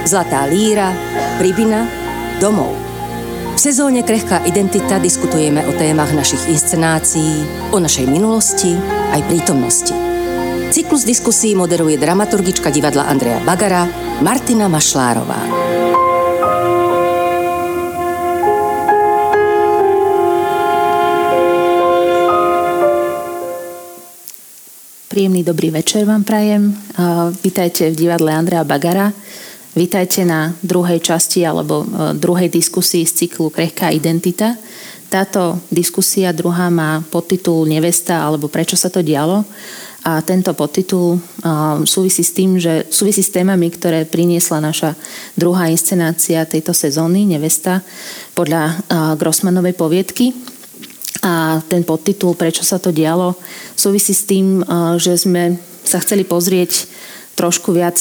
Zlatá líra, rybina, domov. V sezóne Krehká identita diskutujeme o témach našich inscenácií, o našej minulosti aj prítomnosti. Cyklus diskusí moderuje dramaturgička divadla Andrea Bagara Martina Mašlárová. Príjemný dobrý večer vám prajem. Vítajte v divadle Andrea Bagara. Vítajte na druhej časti alebo e, druhej diskusii z cyklu Krehká identita. Táto diskusia druhá má podtitul Nevesta alebo Prečo sa to dialo. A tento podtitul e, súvisí s tým, že súvisí s témami, ktoré priniesla naša druhá inscenácia tejto sezóny, Nevesta, podľa e, Grossmanovej poviedky. A ten podtitul Prečo sa to dialo súvisí s tým, že sme sa chceli pozrieť trošku viac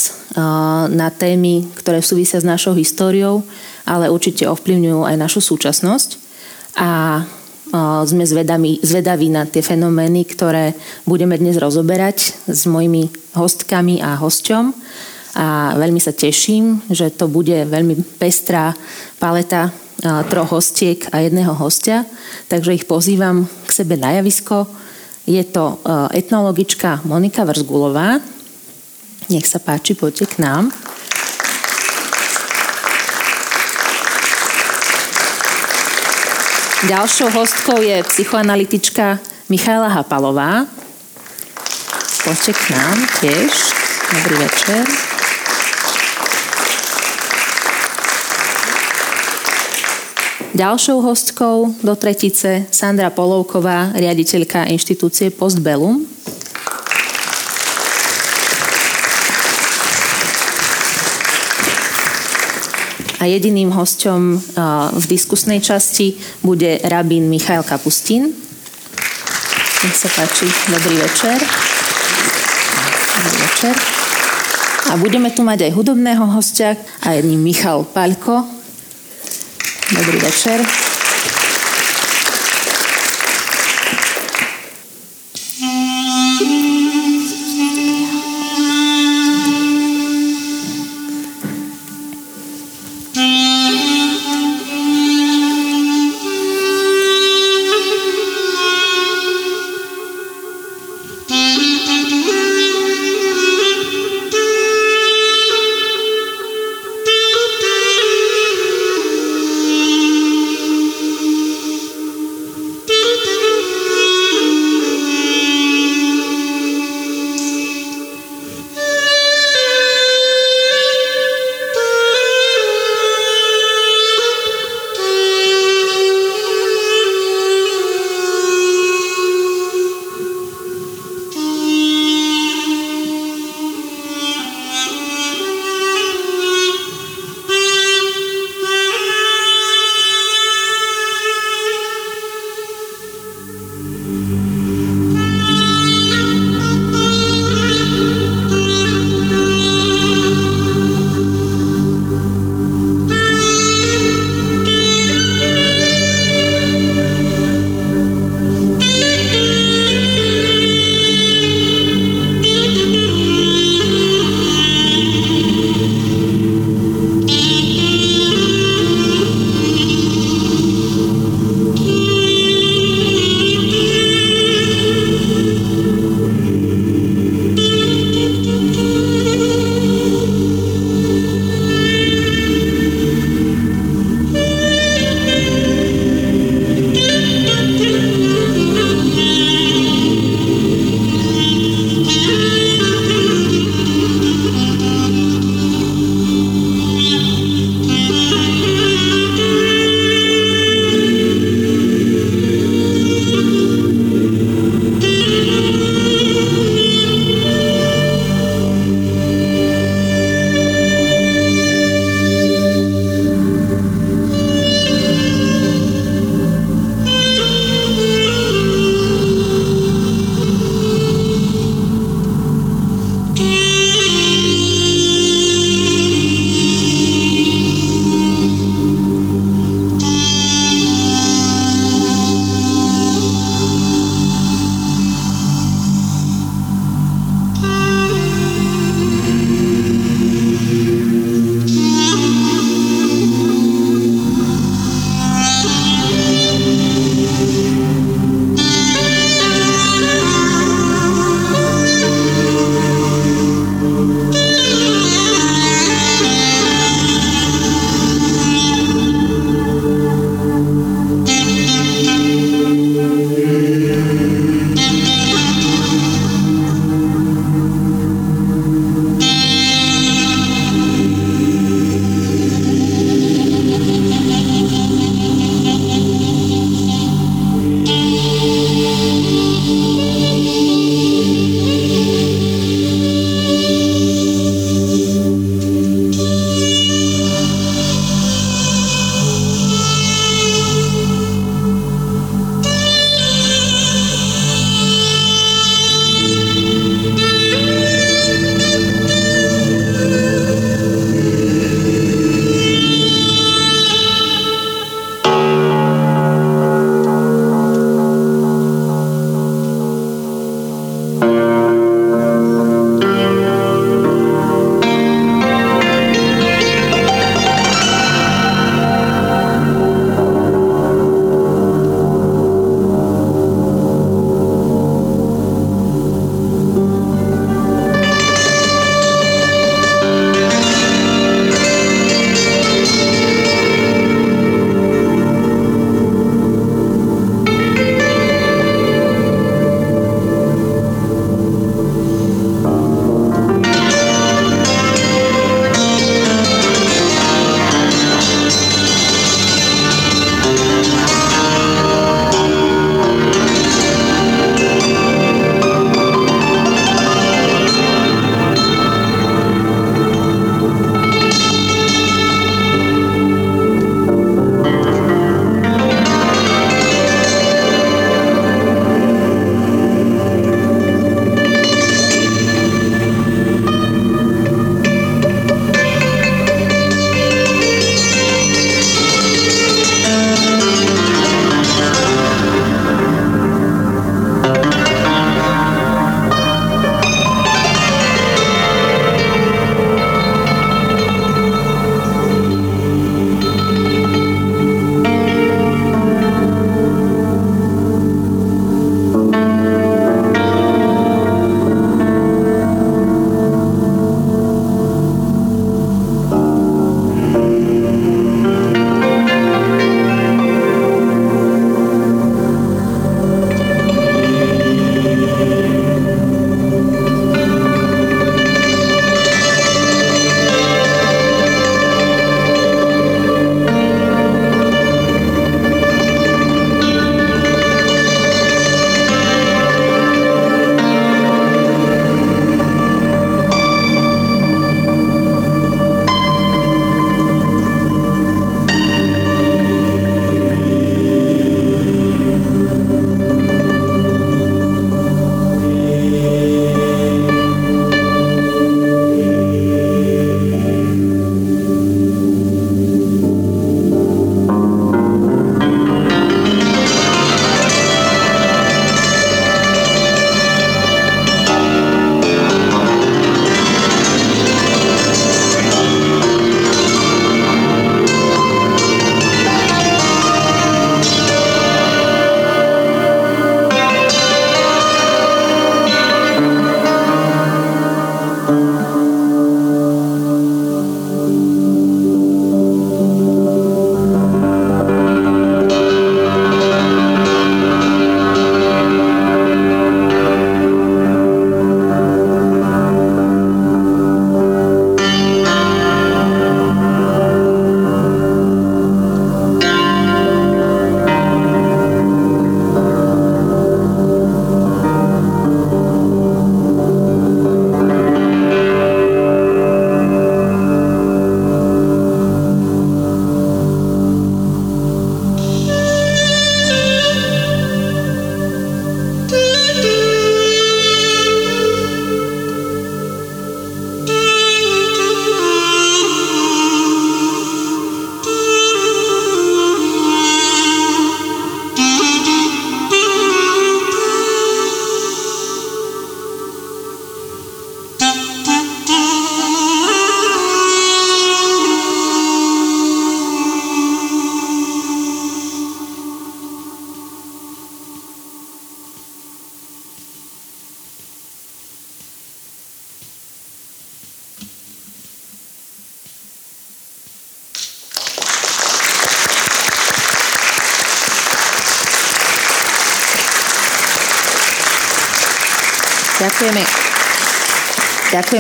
na témy, ktoré súvisia s našou históriou, ale určite ovplyvňujú aj našu súčasnosť. A sme zvedaví, na tie fenomény, ktoré budeme dnes rozoberať s mojimi hostkami a hosťom. A veľmi sa teším, že to bude veľmi pestrá paleta troch hostiek a jedného hostia. Takže ich pozývam k sebe na javisko. Je to etnologička Monika Vrzgulová, nech sa páči, poďte k nám. Ďalšou hostkou je psychoanalytička Michaela Hapalová. Poďte k nám tiež. Dobrý večer. Ďalšou hostkou do tretice Sandra Polovková, riaditeľka inštitúcie Postbellum. A jediným hosťom v diskusnej časti bude rabín Michail Kapustín. Nech sa páči, dobrý večer. Dobrý večer. A budeme tu mať aj hudobného hostia a jedným Michal Paľko. Dobrý večer.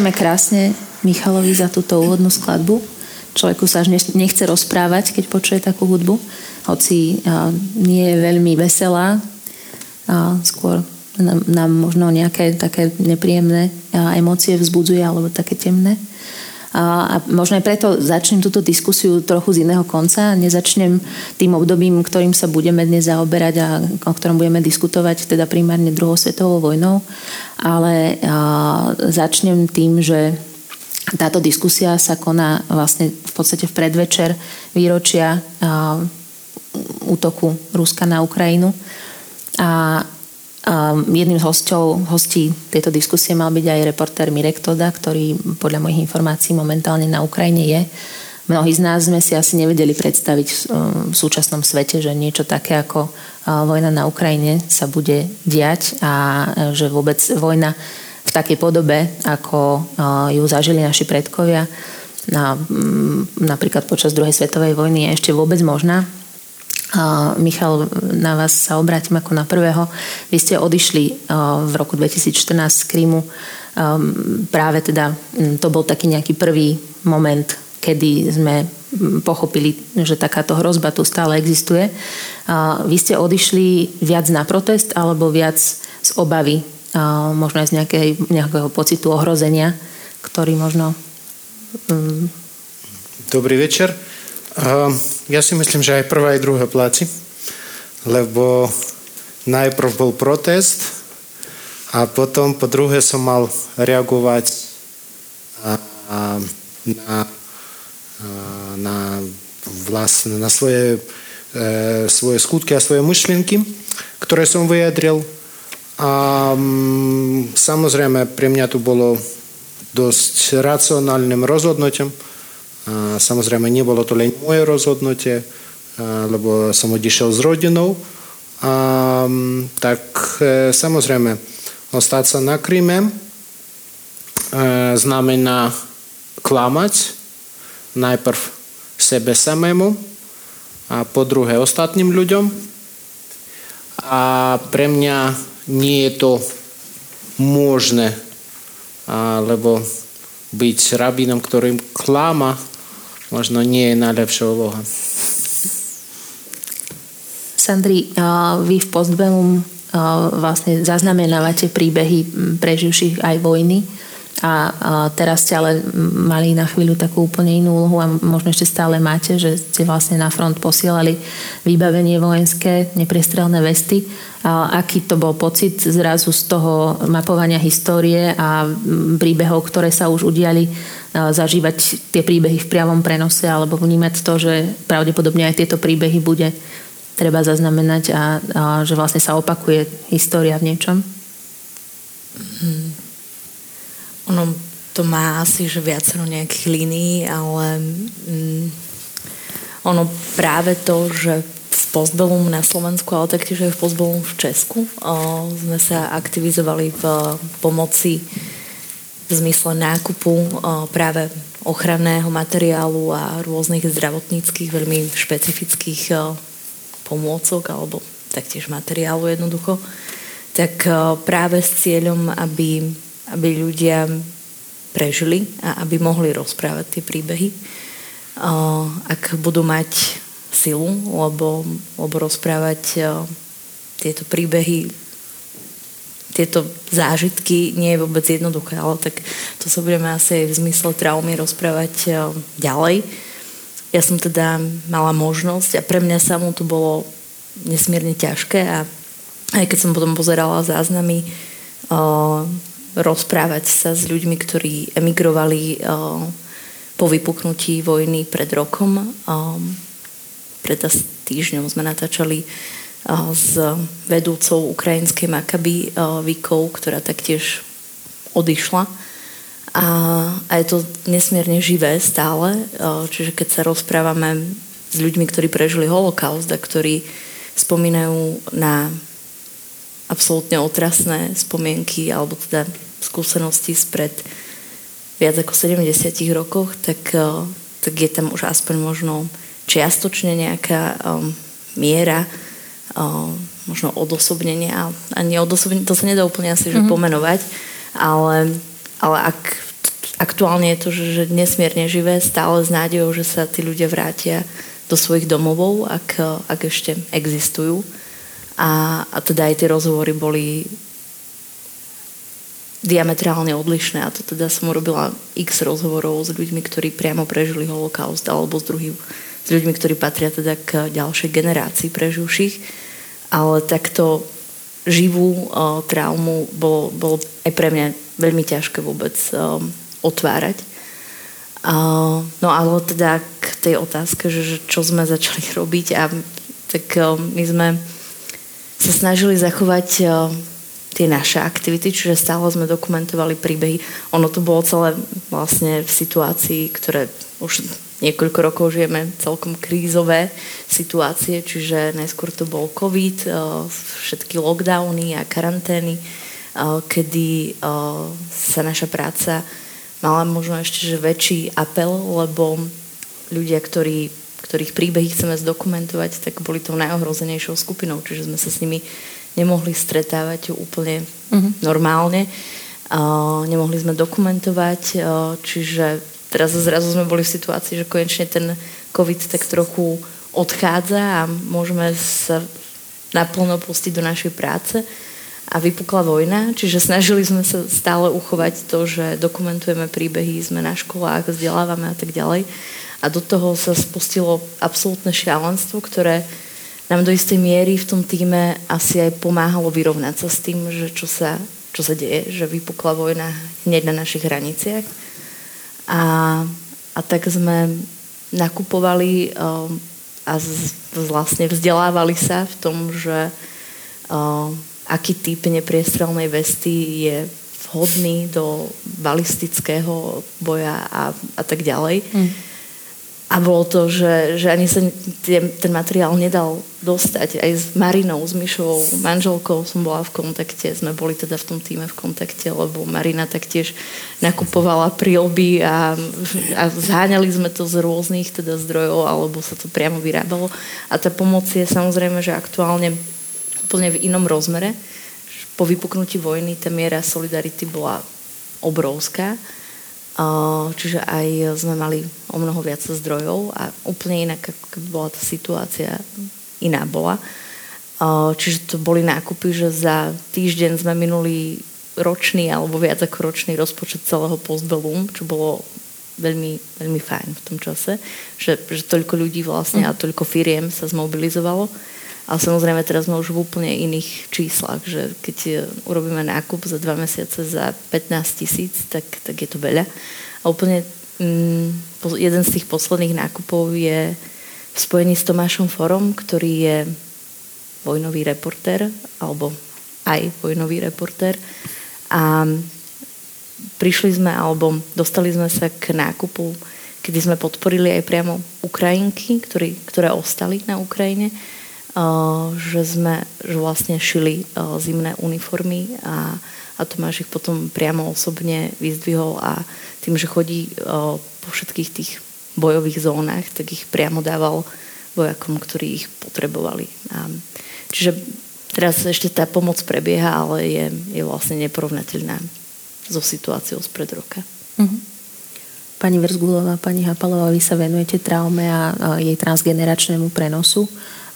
Ďakujeme krásne Michalovi za túto úvodnú skladbu. Človeku sa až nechce rozprávať, keď počuje takú hudbu, hoci nie je veľmi veselá, skôr nám, možno nejaké také nepríjemné emócie vzbudzuje alebo také temné. A možno aj preto začnem túto diskusiu trochu z iného konca. Nezačnem tým obdobím, ktorým sa budeme dnes zaoberať a o ktorom budeme diskutovať, teda primárne druhou svetovou vojnou, ale začnem tým, že táto diskusia sa koná vlastne v podstate v predvečer výročia útoku Ruska na Ukrajinu. A jedným z hostov, hostí tejto diskusie mal byť aj reportér Mirek Toda, ktorý podľa mojich informácií momentálne na Ukrajine je. Mnohí z nás sme si asi nevedeli predstaviť v súčasnom svete, že niečo také ako vojna na Ukrajine sa bude diať a že vôbec vojna v takej podobe, ako ju zažili naši predkovia, na, napríklad počas druhej svetovej vojny je ešte vôbec možná. Michal, na vás sa obrátim ako na prvého. Vy ste odišli v roku 2014 z Krímu. Práve teda to bol taký nejaký prvý moment, kedy sme pochopili, že takáto hrozba tu stále existuje. Vy ste odišli viac na protest alebo viac z obavy, možno aj z nejakej, nejakého pocitu ohrozenia, ktorý možno... Dobrý večer. Ja si myslím, že aj prvá aj druhá platí, lebo najprv bol protest a potom po druhé som mal reagovať na, na, vlastne, na svoje, e, svoje skutky a svoje myšlienky, ktoré som vyjadril. A samozrejme pre mňa to bolo dosť racionálnym rozhodnutím, Samozrejme, nebolo to len moje rozhodnutie, lebo som odišiel s rodinou. A, tak samozrejme, ostať sa na Kríme znamená klamať najprv sebe samému a po druhé ostatným ľuďom. A pre mňa nie je to možné, lebo byť rabínom, ktorým klama možno nie je najlepšia úloha. Sandri, vy v Postbellum vlastne zaznamenávate príbehy preživších aj vojny a teraz ste ale mali na chvíľu takú úplne inú úlohu a možno ešte stále máte, že ste vlastne na front posielali vybavenie vojenské, neprestrelné vesty. A aký to bol pocit zrazu z toho mapovania histórie a príbehov, ktoré sa už udiali zažívať tie príbehy v priamom prenose alebo vnímať to, že pravdepodobne aj tieto príbehy bude treba zaznamenať a, a že vlastne sa opakuje história v niečom? Hmm. Ono to má asi že viacero nejakých línií, ale mm, ono práve to, že v Postbellum na Slovensku, ale taktiež aj v Postbellum v Česku o, sme sa aktivizovali v pomoci v zmysle nákupu práve ochranného materiálu a rôznych zdravotníckých, veľmi špecifických pomôcok alebo taktiež materiálu jednoducho, tak práve s cieľom, aby, aby ľudia prežili a aby mohli rozprávať tie príbehy. Ak budú mať silu, lebo, lebo rozprávať tieto príbehy tieto zážitky nie je vôbec jednoduché, ale tak to sa budeme asi v zmysle traumy rozprávať ďalej. Ja som teda mala možnosť a pre mňa samú to bolo nesmierne ťažké a aj keď som potom pozerala záznamy rozprávať sa s ľuďmi, ktorí emigrovali o, e, po vypuknutí vojny pred rokom. O, pred týždňom sme natáčali s vedúcou ukrajinskej Makaby Vikou, ktorá taktiež odišla. A, a je to nesmierne živé stále, čiže keď sa rozprávame s ľuďmi, ktorí prežili holokaust a ktorí spomínajú na absolútne otrasné spomienky alebo teda skúsenosti spred viac ako 70 rokoch, tak, tak je tam už aspoň možno čiastočne nejaká um, miera možno odosobnenie a, neodosobnenie, to sa nedá úplne asi že mm-hmm. pomenovať, Ale, ale ak aktuálne je to, že, že nesmierne živé, stále s nádejou, že sa tí ľudia vrátia do svojich domovov, ak, ak ešte existujú. A, a teda aj tie rozhovory boli diametrálne odlišné a to teda som urobila x rozhovorov s ľuďmi, ktorí priamo prežili holokaust alebo s druhým, s ľuďmi, ktorí patria teda k ďalšej generácii preživších. Ale takto živú uh, traumu bolo, bolo aj pre mňa veľmi ťažké vôbec um, otvárať. Uh, no ale teda k tej otázke, že, že čo sme začali robiť a tak uh, my sme sa snažili zachovať uh, tie naše aktivity, čiže stále sme dokumentovali príbehy. Ono to bolo celé vlastne v situácii, ktoré už niekoľko rokov žijeme celkom krízové situácie, čiže najskôr to bol COVID, eh, všetky lockdowny a karantény, eh, kedy eh, sa naša práca mala možno ešte že väčší apel, lebo ľudia, ktorí, ktorých príbehy chceme zdokumentovať, tak boli tou najohrozenejšou skupinou, čiže sme sa s nimi nemohli stretávať úplne uh-huh. normálne. Uh, nemohli sme dokumentovať, uh, čiže teraz zrazu sme boli v situácii, že konečne ten COVID tak trochu odchádza a môžeme sa naplno pustiť do našej práce a vypukla vojna, čiže snažili sme sa stále uchovať to, že dokumentujeme príbehy, sme na školách, vzdelávame a tak ďalej. A do toho sa spustilo absolútne šialenstvo, ktoré nám do istej miery v tom týme asi aj pomáhalo vyrovnať sa s tým, že čo sa, čo sa deje, že vypukla vojna hneď na našich hraniciach. A, a tak sme nakupovali um, a z, vlastne vzdelávali sa v tom, že um, aký typ nepriestrelnej vesty je vhodný do balistického boja a, a tak ďalej. Mm. A bolo to, že, že ani sa ten materiál nedal dostať. Aj s Marinou, s Myšovou manželkou som bola v kontakte. Sme boli teda v tom týme v kontakte, lebo Marina taktiež nakupovala prílby a, a zháňali sme to z rôznych teda zdrojov, alebo sa to priamo vyrábalo. A tá pomoc je samozrejme, že aktuálne úplne v inom rozmere. Po vypuknutí vojny tá miera solidarity bola obrovská Čiže aj sme mali o mnoho viac zdrojov a úplne inak, ako bola tá situácia, iná bola. Čiže to boli nákupy, že za týždeň sme minuli ročný alebo viac ako ročný rozpočet celého Postbellum, čo bolo veľmi, veľmi fajn v tom čase, že, že toľko ľudí vlastne a toľko firiem sa zmobilizovalo. Ale samozrejme teraz sme už v úplne iných číslach, že keď e, urobíme nákup za dva mesiace za 15 tisíc, tak, tak je to veľa. A úplne mm, jeden z tých posledných nákupov je v spojení s Tomášom Forom, ktorý je vojnový reportér, alebo aj vojnový reportér. A prišli sme, alebo dostali sme sa k nákupu, kedy sme podporili aj priamo Ukrajinky, ktorí, ktoré ostali na Ukrajine že sme že vlastne šili zimné uniformy a, a Tomáš ich potom priamo osobne vyzdvihol a tým, že chodí po všetkých tých bojových zónach, tak ich priamo dával vojakom, ktorí ich potrebovali. A, čiže teraz ešte tá pomoc prebieha, ale je, je vlastne neporovnateľná so situáciou spred roka. Uh-huh. Pani Verzgulová, pani Hapalová, vy sa venujete traume a jej transgeneračnému prenosu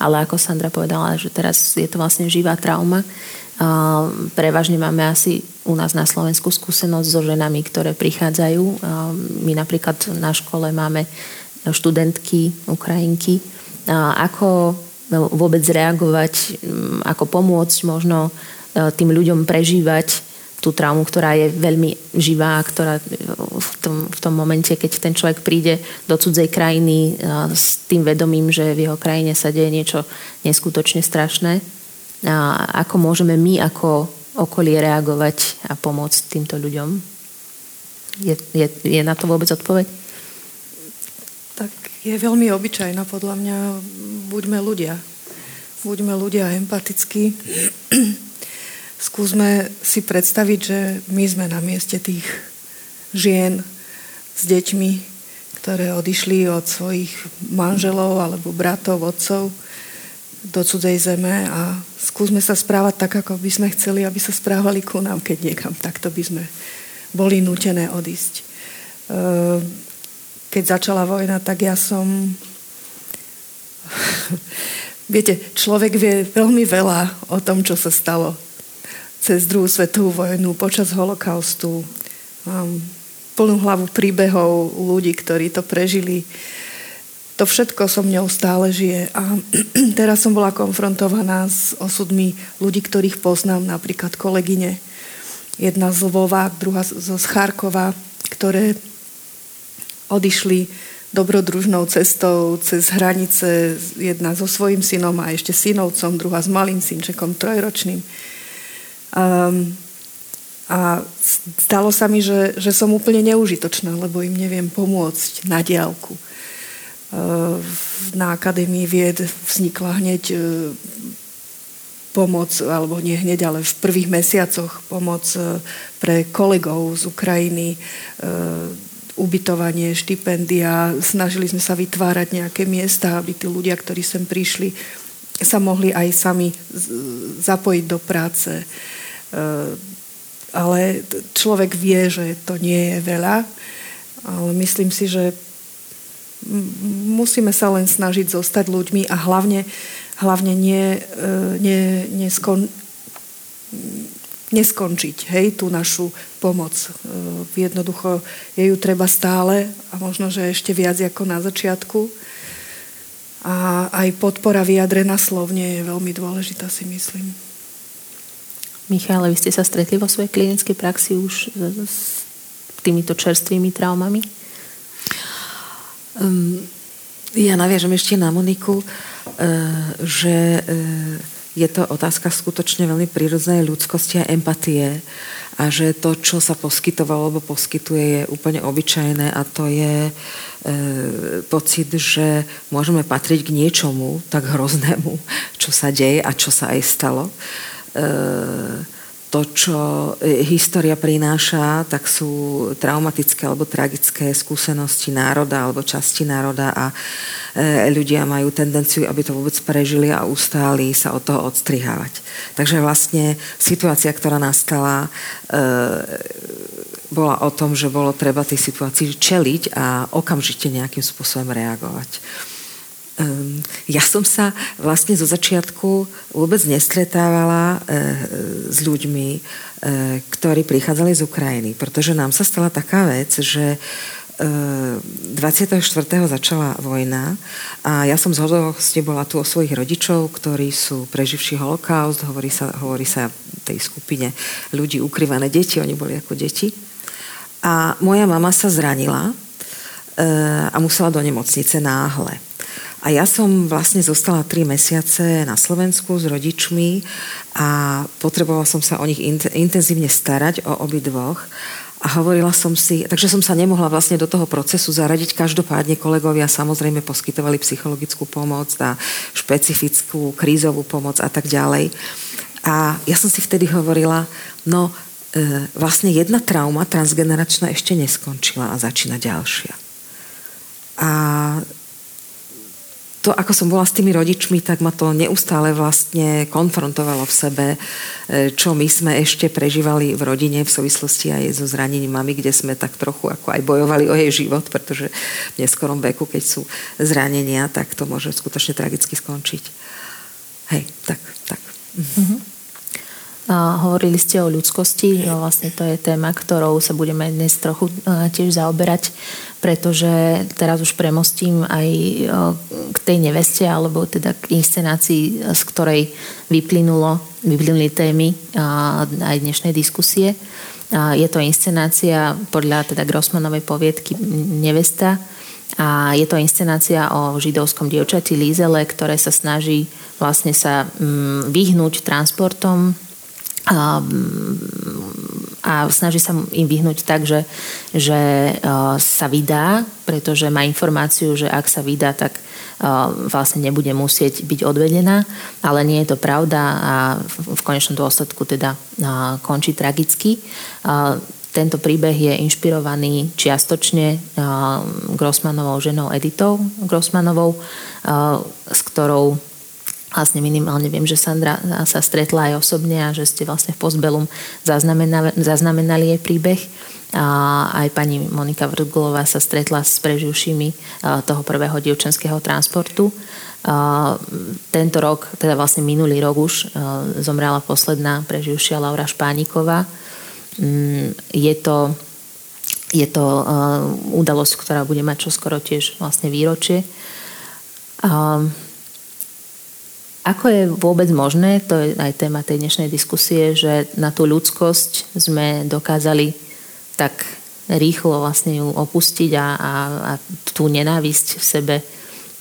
ale ako Sandra povedala, že teraz je to vlastne živá trauma. Prevažne máme asi u nás na Slovensku skúsenosť so ženami, ktoré prichádzajú. My napríklad na škole máme študentky, Ukrajinky. Ako vôbec reagovať, ako pomôcť možno tým ľuďom prežívať tú traumu, ktorá je veľmi živá, ktorá v tom, v tom momente, keď ten človek príde do cudzej krajiny s tým vedomím, že v jeho krajine sa deje niečo neskutočne strašné, a ako môžeme my ako okolie reagovať a pomôcť týmto ľuďom? Je, je, je na to vôbec odpoveď? Tak je veľmi obyčajná podľa mňa. Buďme ľudia. Buďme ľudia empatickí skúsme si predstaviť, že my sme na mieste tých žien s deťmi, ktoré odišli od svojich manželov alebo bratov, otcov do cudzej zeme a skúsme sa správať tak, ako by sme chceli, aby sa správali ku nám, keď niekam takto by sme boli nutené odísť. E, keď začala vojna, tak ja som... Viete, človek vie veľmi veľa o tom, čo sa stalo cez druhú svetovú vojnu, počas holokaustu. Mám plnú hlavu príbehov ľudí, ktorí to prežili to všetko so mňou stále žije. A teraz som bola konfrontovaná s osudmi ľudí, ktorých poznám, napríklad kolegyne. Jedna z Lvova, druhá zo Charkova, ktoré odišli dobrodružnou cestou cez hranice, jedna so svojím synom a ešte synovcom, druhá s malým synčekom, trojročným. Um, a stalo sa mi, že, že som úplne neužitočná, lebo im neviem pomôcť na diálku na Akadémii vied vznikla hneď e, pomoc, alebo nie hneď, ale v prvých mesiacoch pomoc e, pre kolegov z Ukrajiny, e, ubytovanie, štipendia. Snažili sme sa vytvárať nejaké miesta, aby tí ľudia, ktorí sem prišli, sa mohli aj sami zapojiť do práce. Ale človek vie, že to nie je veľa, ale myslím si, že musíme sa len snažiť zostať ľuďmi a hlavne, hlavne nie, e, nie, neskon, neskončiť hej, tú našu pomoc. E, jednoducho je ju treba stále a možno, že ešte viac ako na začiatku. A aj podpora vyjadrená slovne je veľmi dôležitá, si myslím. Michále, vy ste sa stretli vo svojej klinickej praxi už s týmito čerstvými traumami? Um, ja naviažem ešte na Moniku, uh, že uh, je to otázka skutočne veľmi prírodzenej ľudskosti a empatie a že to, čo sa poskytovalo alebo poskytuje, je úplne obyčajné a to je e, pocit, že môžeme patriť k niečomu tak hroznému, čo sa deje a čo sa aj stalo. E, to, čo e, história prináša, tak sú traumatické alebo tragické skúsenosti národa alebo časti národa a e, ľudia majú tendenciu, aby to vôbec prežili a ustáli sa od toho odstrihávať. Takže vlastne situácia, ktorá nastala, e, bola o tom, že bolo treba tej situácii čeliť a okamžite nejakým spôsobom reagovať. Ehm, ja som sa vlastne zo začiatku vôbec nestretávala eh, s ľuďmi, eh, ktorí prichádzali z Ukrajiny, pretože nám sa stala taká vec, že 24. Eh, začala vojna a ja som z hodovosti bola tu o svojich rodičov, ktorí sú preživší holokaust, hovorí sa, hovorí sa tej skupine ľudí ukryvané deti, oni boli ako deti. A moja mama sa zranila a musela do nemocnice náhle. A ja som vlastne zostala 3 mesiace na Slovensku s rodičmi a potrebovala som sa o nich intenzívne starať, o obidvoch. A hovorila som si, takže som sa nemohla vlastne do toho procesu zaradiť. Každopádne kolegovia samozrejme poskytovali psychologickú pomoc a špecifickú krízovú pomoc a tak ďalej. A ja som si vtedy hovorila, no e, vlastne jedna trauma transgeneračná ešte neskončila a začína ďalšia. A to, ako som bola s tými rodičmi, tak ma to neustále vlastne konfrontovalo v sebe, e, čo my sme ešte prežívali v rodine v súvislosti aj so zranením mami, kde sme tak trochu ako aj bojovali o jej život, pretože v neskorom veku, keď sú zranenia, tak to môže skutočne tragicky skončiť. Hej, tak, tak. Mm-hmm. Hovorili ste o ľudskosti, no vlastne to je téma, ktorou sa budeme dnes trochu e, tiež zaoberať, pretože teraz už premostím aj e, k tej neveste, alebo teda k inscenácii, z ktorej vyplynulo, vyplynuli témy aj dnešnej diskusie. Je to inscenácia podľa teda Grossmanovej poviedky Nevesta, a je to inscenácia o židovskom dievčati Lízele, ktoré sa snaží vlastne sa mm, vyhnúť transportom a, snaží sa im vyhnúť tak, že, že sa vydá, pretože má informáciu, že ak sa vydá, tak vlastne nebude musieť byť odvedená, ale nie je to pravda a v konečnom dôsledku teda končí tragicky. Tento príbeh je inšpirovaný čiastočne Grossmanovou ženou Editou Grossmanovou, s ktorou vlastne minimálne viem, že Sandra sa stretla aj osobne a že ste vlastne v Postbelum zaznamenali, zaznamenali jej príbeh. A aj pani Monika Vrgulová sa stretla s preživšími toho prvého dievčenského transportu. Tento rok, teda vlastne minulý rok už, zomrela posledná preživšia Laura Špániková. Mm, je to, je to udalosť, ktorá bude mať čoskoro tiež vlastne výročie. Ako je vôbec možné, to je aj téma tej dnešnej diskusie, že na tú ľudskosť sme dokázali tak rýchlo vlastne ju opustiť a, a, a tú nenávisť v sebe,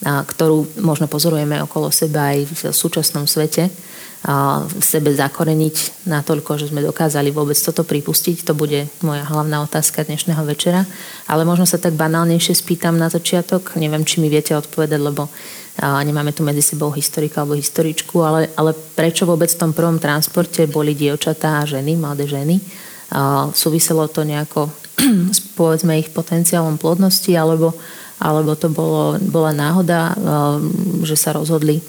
a, ktorú možno pozorujeme okolo seba aj v súčasnom svete, a v sebe zakoreniť natoľko, že sme dokázali vôbec toto pripustiť. To bude moja hlavná otázka dnešného večera. Ale možno sa tak banálnejšie spýtam na začiatok. Neviem, či mi viete odpovedať, lebo nemáme tu medzi sebou historika alebo historičku, ale, ale prečo vôbec v tom prvom transporte boli dievčatá a ženy, mladé ženy? Súviselo to nejako s povedzme ich potenciálom plodnosti alebo, alebo to bolo, bola náhoda, že sa rozhodli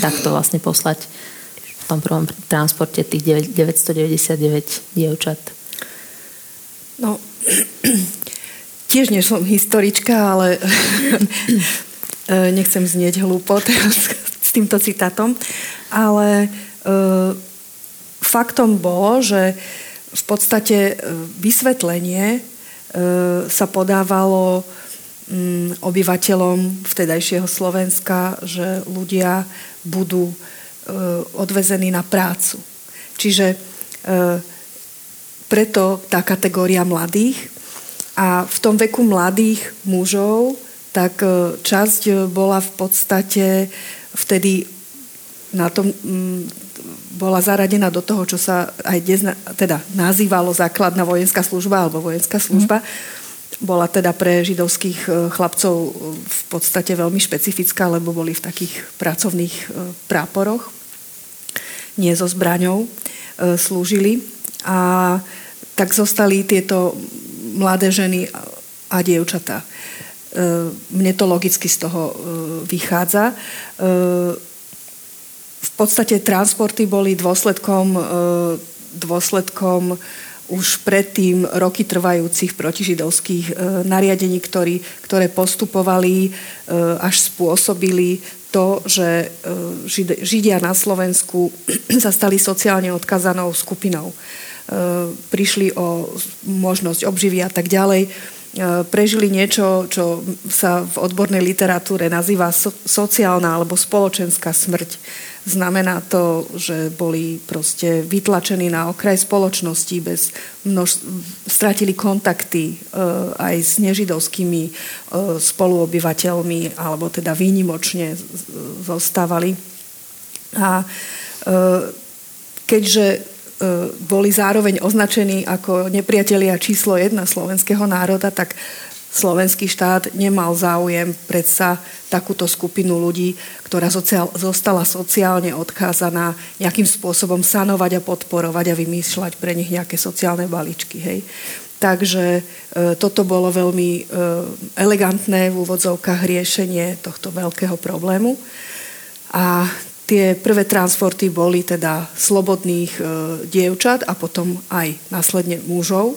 takto vlastne poslať v tom prvom transporte tých 999 dievčat? No, tiež nie som historička, ale nechcem znieť hlúpo teraz s týmto citátom, ale e, faktom bolo, že v podstate e, vysvetlenie sa podávalo mm, obyvateľom vtedajšieho Slovenska, že ľudia budú odvezení na prácu. Čiže preto tá kategória mladých a v tom veku mladých mužov tak e, časť e, bola v podstate vtedy na tom, bola zaradená do toho, čo sa aj dnes teda nazývalo základná vojenská služba alebo vojenská služba. Mm. Bola teda pre židovských e, chlapcov v podstate veľmi špecifická, lebo boli v takých pracovných práporoch, nie so zbraňou, slúžili. A tak zostali tieto mladé ženy a dievčatá. E, mne to logicky z toho e, vychádza. E, v podstate transporty boli dôsledkom, dôsledkom už predtým roky trvajúcich protižidovských nariadení, ktorý, ktoré postupovali, až spôsobili to, že Židia na Slovensku sa stali sociálne odkazanou skupinou. Prišli o možnosť obživy a tak ďalej prežili niečo, čo sa v odbornej literatúre nazýva so, sociálna alebo spoločenská smrť. Znamená to, že boli proste vytlačení na okraj spoločnosti, bez množ... stratili kontakty e, aj s nežidovskými e, spoluobyvateľmi, alebo teda výnimočne zostávali. A e, keďže E, boli zároveň označení ako nepriatelia číslo jedna slovenského národa, tak slovenský štát nemal záujem predsa takúto skupinu ľudí, ktorá sociál, zostala sociálne odkázaná, nejakým spôsobom sanovať a podporovať a vymýšľať pre nich nejaké sociálne balíčky. Hej. Takže e, toto bolo veľmi e, elegantné v úvodzovkách riešenie tohto veľkého problému. A Tie prvé transporty boli teda slobodných e, dievčat a potom aj následne mužov,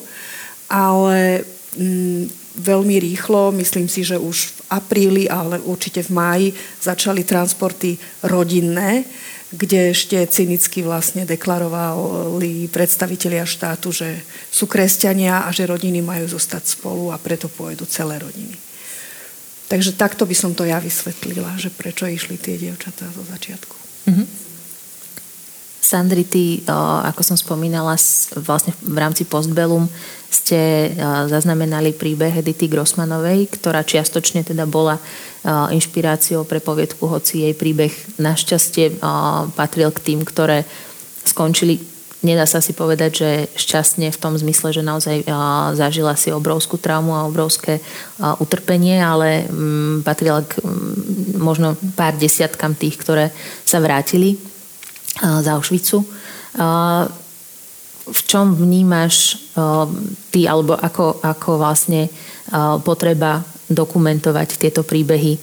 ale mm, veľmi rýchlo, myslím si, že už v apríli, ale určite v máji začali transporty rodinné, kde ešte cynicky vlastne deklarovali predstavitelia štátu, že sú kresťania a že rodiny majú zostať spolu a preto pôjdu celé rodiny. Takže takto by som to ja vysvetlila, že prečo išli tie dievčatá zo začiatku. Mm-hmm. Sandri, ty, ako som spomínala, vlastne v rámci Postbellum ste zaznamenali príbeh Edity Grossmanovej, ktorá čiastočne teda bola inšpiráciou pre poviedku, hoci jej príbeh našťastie patril k tým, ktoré skončili nedá sa si povedať, že šťastne v tom zmysle, že naozaj zažila si obrovskú traumu a obrovské utrpenie, ale mm, patrila k mm, možno pár desiatkam tých, ktoré sa vrátili z Auschwitzu. V čom vnímaš ty, alebo ako, ako vlastne potreba dokumentovať tieto príbehy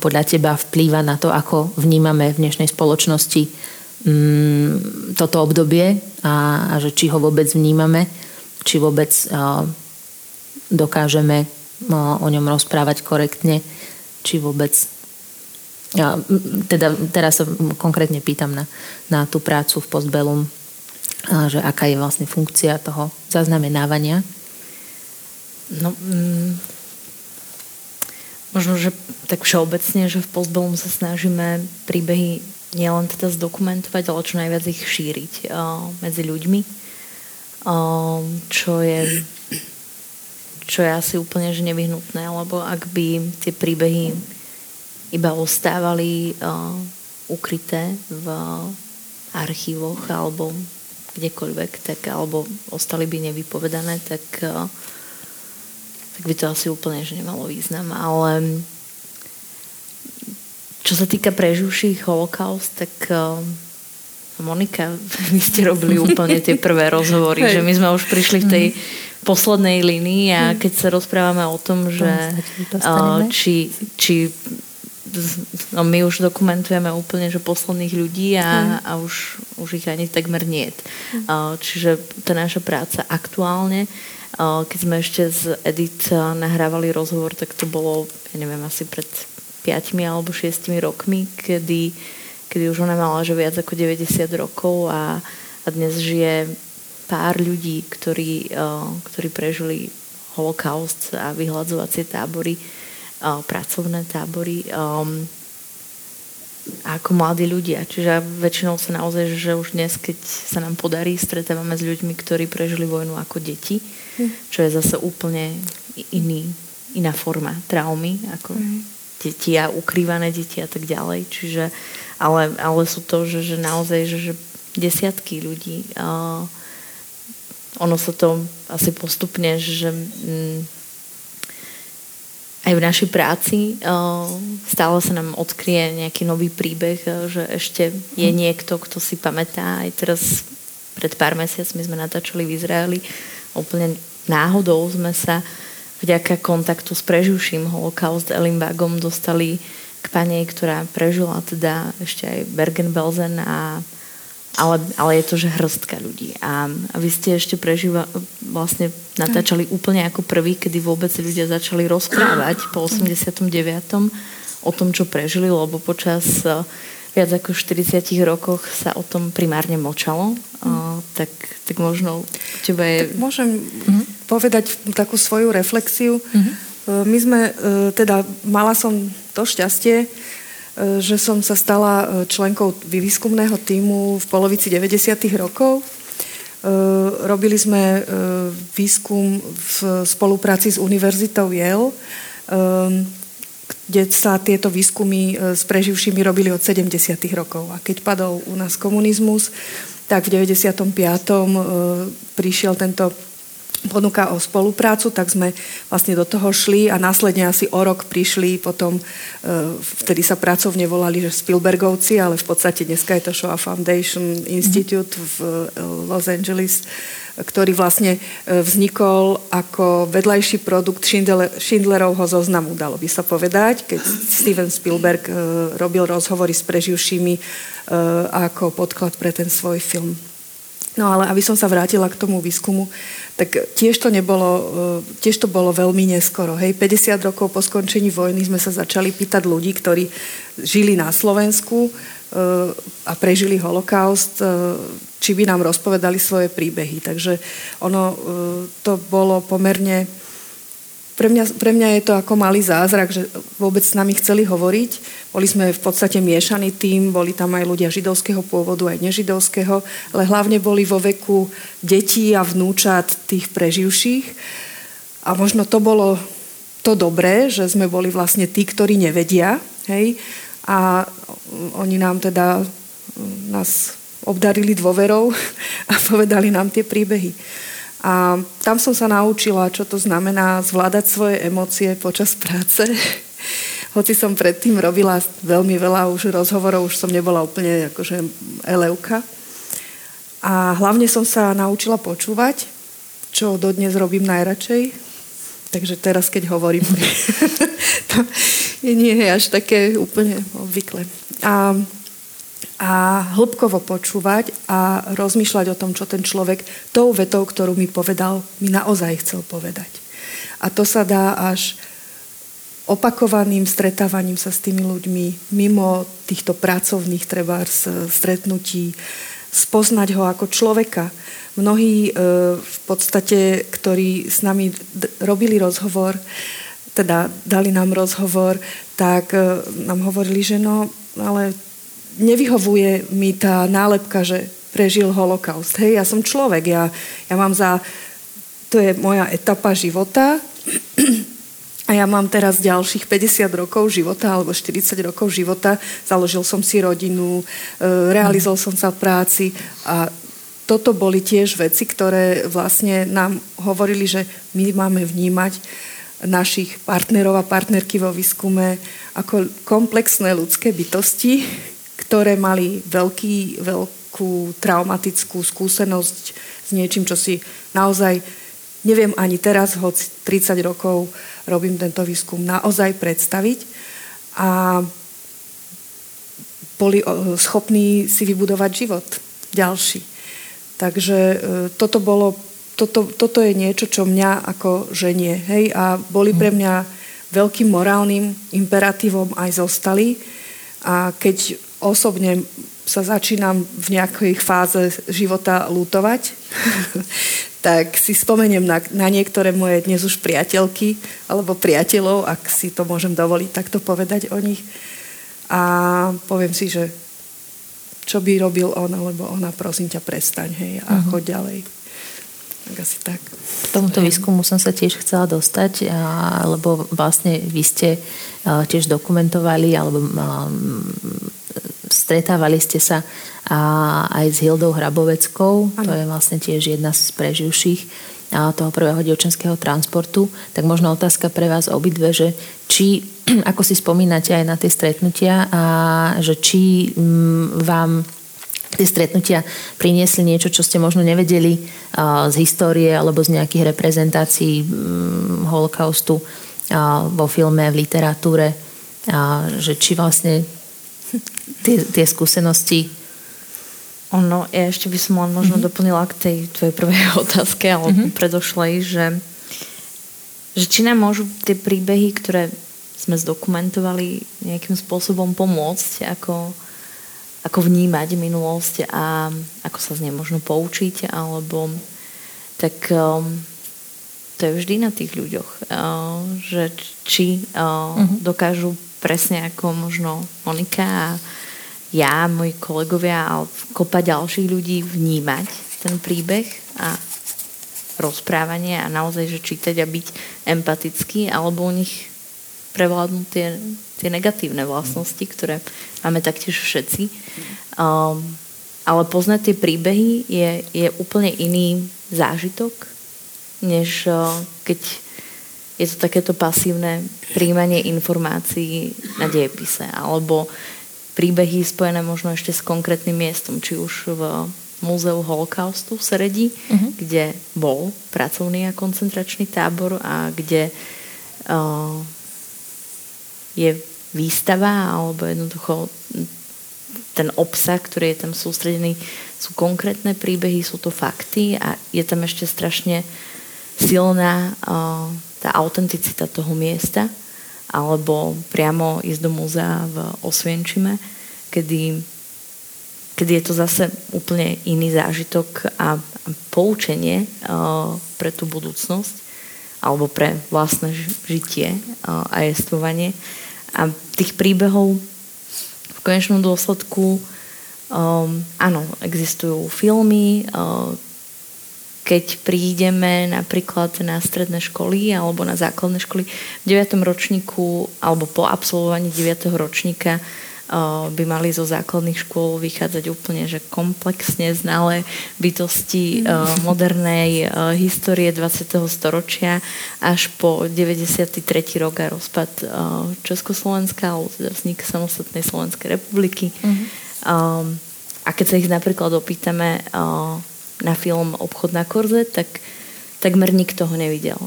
podľa teba vplýva na to, ako vnímame v dnešnej spoločnosti mm, toto obdobie a, a že či ho vôbec vnímame, či vôbec dokážeme o ňom rozprávať korektne, či vôbec ja, teda teraz sa konkrétne pýtam na, na tú prácu v Postbellum, že aká je vlastne funkcia toho zaznamenávania. No, mm, možno, že tak všeobecne, že v Postbellum sa snažíme príbehy nielen teda zdokumentovať, ale čo najviac ich šíriť uh, medzi ľuďmi, uh, čo je čo je asi úplne že nevyhnutné, lebo ak by tie príbehy iba ostávali uh, ukryté v archívoch alebo kdekoľvek, tak, alebo ostali by nevypovedané, tak uh, tak by to asi úplne že nemalo význam. Ale čo sa týka preživších holokaust, tak uh, Monika, vy ste robili úplne tie prvé rozhovory, že my sme už prišli v tej poslednej línii a mhm. keď sa rozprávame o tom, že uh, či, či no my už dokumentujeme úplne, že posledných ľudí a, a už, už ich ani takmer niet. Uh, čiže tá naša práca aktuálne keď sme ešte z Edit nahrávali rozhovor, tak to bolo, ja neviem, asi pred 5 alebo 6 rokmi, kedy, kedy už ona mala že viac ako 90 rokov a, a dnes žije pár ľudí, ktorí, ktorí prežili holokaust a vyhľadzovacie tábory, pracovné tábory ako mladí ľudia. Čiže väčšinou sa naozaj, že už dnes, keď sa nám podarí, stretávame s ľuďmi, ktorí prežili vojnu ako deti čo je zase úplne iný, iná forma traumy, ako mm. Deti a ukrývané deti a tak ďalej. Čiže, ale, ale sú to, že, že naozaj, že, že desiatky ľudí. Uh, ono sa to asi postupne, že mm, aj v našej práci uh, stále sa nám odkrie nejaký nový príbeh, uh, že ešte je mhm. niekto, kto si pamätá. Aj teraz pred pár mesiacmi sme natáčali v Izraeli úplne náhodou sme sa vďaka kontaktu s preživším holokaust Elinbagom dostali k panej, ktorá prežila teda ešte aj Bergen-Belsen a ale, ale je to, že hrstka ľudí. A, a vy ste ešte prežíva, vlastne natáčali úplne ako prvý, kedy vôbec ľudia začali rozprávať po 89. o tom, čo prežili, lebo počas viac ako 40 rokoch sa o tom primárne močalo, mm. tak, tak možno teba je... Tak môžem mm. povedať takú svoju reflexiu. Mm. My sme, e, teda mala som to šťastie, e, že som sa stala členkou výskumného týmu v polovici 90. rokov. Robili sme výskum v spolupráci s Univerzitou Yale kde sa tieto výskumy e, s preživšími robili od 70. rokov. A keď padol u nás komunizmus, tak v 95. E, prišiel tento ponuka o spoluprácu, tak sme vlastne do toho šli a následne asi o rok prišli potom, e, vtedy sa pracovne volali, že Spielbergovci, ale v podstate dneska je to Shoah Foundation Institute v Los Angeles, ktorý vlastne e, vznikol ako vedľajší produkt Schindlerovho zoznamu, dalo by sa povedať, keď Steven Spielberg e, robil rozhovory s preživšími e, ako podklad pre ten svoj film. No ale aby som sa vrátila k tomu výskumu, tak tiež to nebolo, tiež to bolo veľmi neskoro. Hej, 50 rokov po skončení vojny sme sa začali pýtať ľudí, ktorí žili na Slovensku, Eh, a prežili holokaust, eh, či by nám rozpovedali svoje príbehy. Takže ono to bolo pomerne... Pre mňa, pre mňa je to ako malý zázrak, že vôbec s nami chceli hovoriť. Boli sme v podstate miešaný tým, boli tam aj ľudia židovského pôvodu, aj nežidovského, ale hlavne boli vo veku detí a vnúčat tých preživších. A možno to bolo to dobré, že sme boli vlastne tí, ktorí nevedia, hej, a oni nám teda nás obdarili dôverou a povedali nám tie príbehy. A tam som sa naučila, čo to znamená zvládať svoje emócie počas práce. Hoci som predtým robila veľmi veľa už rozhovorov, už som nebola úplne akože eleuka. A hlavne som sa naučila počúvať, čo dodnes robím najradšej. Takže teraz, keď hovorím, to nie je až také úplne obvykle. A, a hĺbkovo počúvať a rozmýšľať o tom, čo ten človek tou vetou, ktorú mi povedal, mi naozaj chcel povedať. A to sa dá až opakovaným stretávaním sa s tými ľuďmi mimo týchto pracovných treba stretnutí, spoznať ho ako človeka. Mnohí e, v podstate, ktorí s nami robili rozhovor, teda dali nám rozhovor, tak e, nám hovorili, že no, ale nevyhovuje mi tá nálepka, že prežil holokaust. Hej, ja som človek, ja, ja mám za... To je moja etapa života a ja mám teraz ďalších 50 rokov života alebo 40 rokov života. Založil som si rodinu, e, realizoval som sa v práci a toto boli tiež veci, ktoré vlastne nám hovorili, že my máme vnímať našich partnerov a partnerky vo výskume ako komplexné ľudské bytosti, ktoré mali veľký, veľkú traumatickú skúsenosť s niečím, čo si naozaj neviem ani teraz, hoď 30 rokov robím tento výskum, naozaj predstaviť. A boli schopní si vybudovať život ďalší. Takže e, toto bolo, toto, toto je niečo, čo mňa ako ženie. Hej? A boli pre mňa veľkým morálnym imperatívom aj zostali. A keď osobne sa začínam v nejakej fáze života lutovať, tak si spomeniem na, na niektoré moje dnes už priateľky alebo priateľov, ak si to môžem dovoliť takto povedať o nich. A poviem si, že čo by robil on alebo ona, prosím ťa, prestaň, hej, a uh-huh. choď ďalej. Tak asi tak. K tomuto výskumu som sa tiež chcela dostať, lebo vlastne vy ste tiež dokumentovali alebo stretávali ste sa a, aj s Hildou Hraboveckou, ano. to je vlastne tiež jedna z preživších toho prvého dievčenského transportu, tak možno otázka pre vás obidve, že či, ako si spomínate aj na tie stretnutia, a že či mm, vám tie stretnutia priniesli niečo, čo ste možno nevedeli z histórie alebo z nejakých reprezentácií mm, holokaustu vo filme, v literatúre, že či vlastne tie, tie skúsenosti ono, ja ešte by som len možno mm-hmm. doplnila k tej tvojej prvej otázke, alebo mm-hmm. predošlej, že, že či nám môžu tie príbehy, ktoré sme zdokumentovali, nejakým spôsobom pomôcť, ako, ako vnímať minulosť a ako sa z nej možno poučiť, alebo tak um, to je vždy na tých ľuďoch, uh, že či uh, mm-hmm. dokážu presne ako možno Monika a ja, moji kolegovia a kopa ďalších ľudí vnímať ten príbeh a rozprávanie a naozaj, že čítať a byť empatický, alebo u nich prevládnu tie, tie negatívne vlastnosti, ktoré máme taktiež všetci. Um, ale poznať tie príbehy je, je úplne iný zážitok, než uh, keď je to takéto pasívne príjmanie informácií na diepise, alebo príbehy spojené možno ešte s konkrétnym miestom, či už v Múzeu holokaustu v Seredi, uh-huh. kde bol pracovný a koncentračný tábor a kde uh, je výstava alebo jednoducho ten obsah, ktorý je tam sústredený, sú konkrétne príbehy, sú to fakty a je tam ešte strašne silná uh, tá autenticita toho miesta alebo priamo ísť do múzea v Osvienčime, kedy, kedy je to zase úplne iný zážitok a, poučenie uh, pre tú budúcnosť alebo pre vlastné žitie uh, a jestvovanie. A tých príbehov v konečnom dôsledku um, áno, existujú filmy, uh, keď prídeme napríklad na stredné školy alebo na základné školy v 9. ročníku alebo po absolvovaní 9. ročníka by mali zo základných škôl vychádzať úplne že komplexne znalé bytosti modernej histórie 20. storočia až po 93. rok a rozpad Československa alebo teda vznik samostatnej Slovenskej republiky. Uh-huh. A keď sa ich napríklad opýtame na film Obchod na korze, tak takmer nikto ho nevidel.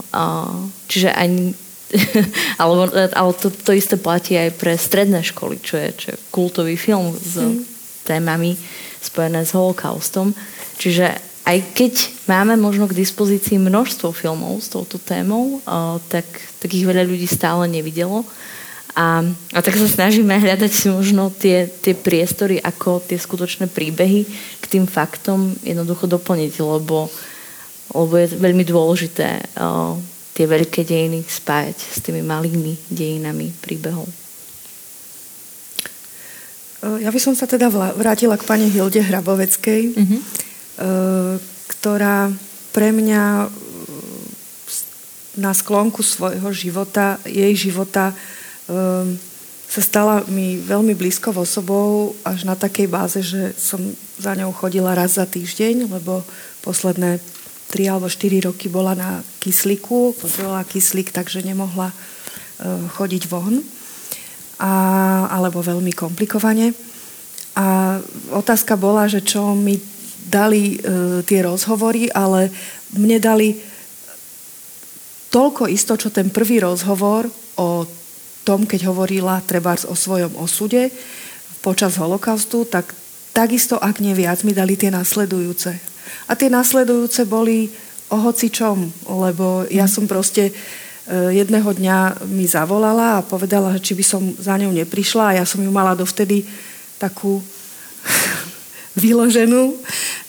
Čiže ani alebo, ale to, to isté platí aj pre stredné školy, čo je, čo je kultový film s mm. témami spojené s holokaustom. Čiže aj keď máme možno k dispozícii množstvo filmov s touto témou, tak, tak ich veľa ľudí stále nevidelo. A, a tak sa snažíme hľadať si možno tie, tie priestory, ako tie skutočné príbehy k tým faktom jednoducho doplniť, lebo, lebo je veľmi dôležité uh, tie veľké dejiny spájať s tými malými dejinami príbehov. Ja by som sa teda vrátila k pani Hilde Hraboveckej, mm-hmm. ktorá pre mňa na sklonku svojho života, jej života um, sa stala mi veľmi blízkou osobou až na takej báze, že som za ňou chodila raz za týždeň, lebo posledné 3 alebo 4 roky bola na kyslíku, potrebovala kyslík, takže nemohla uh, chodiť von, a, alebo veľmi komplikovane. A otázka bola, že čo mi dali uh, tie rozhovory, ale mne dali toľko isto, čo ten prvý rozhovor o tom, keď hovorila treba o svojom osude počas holokaustu, tak takisto, ak nie viac, mi dali tie nasledujúce. A tie nasledujúce boli o hocičom, lebo ja mhm. som proste e, jedného dňa mi zavolala a povedala, či by som za ňou neprišla a ja som ju mala dovtedy takú vyloženú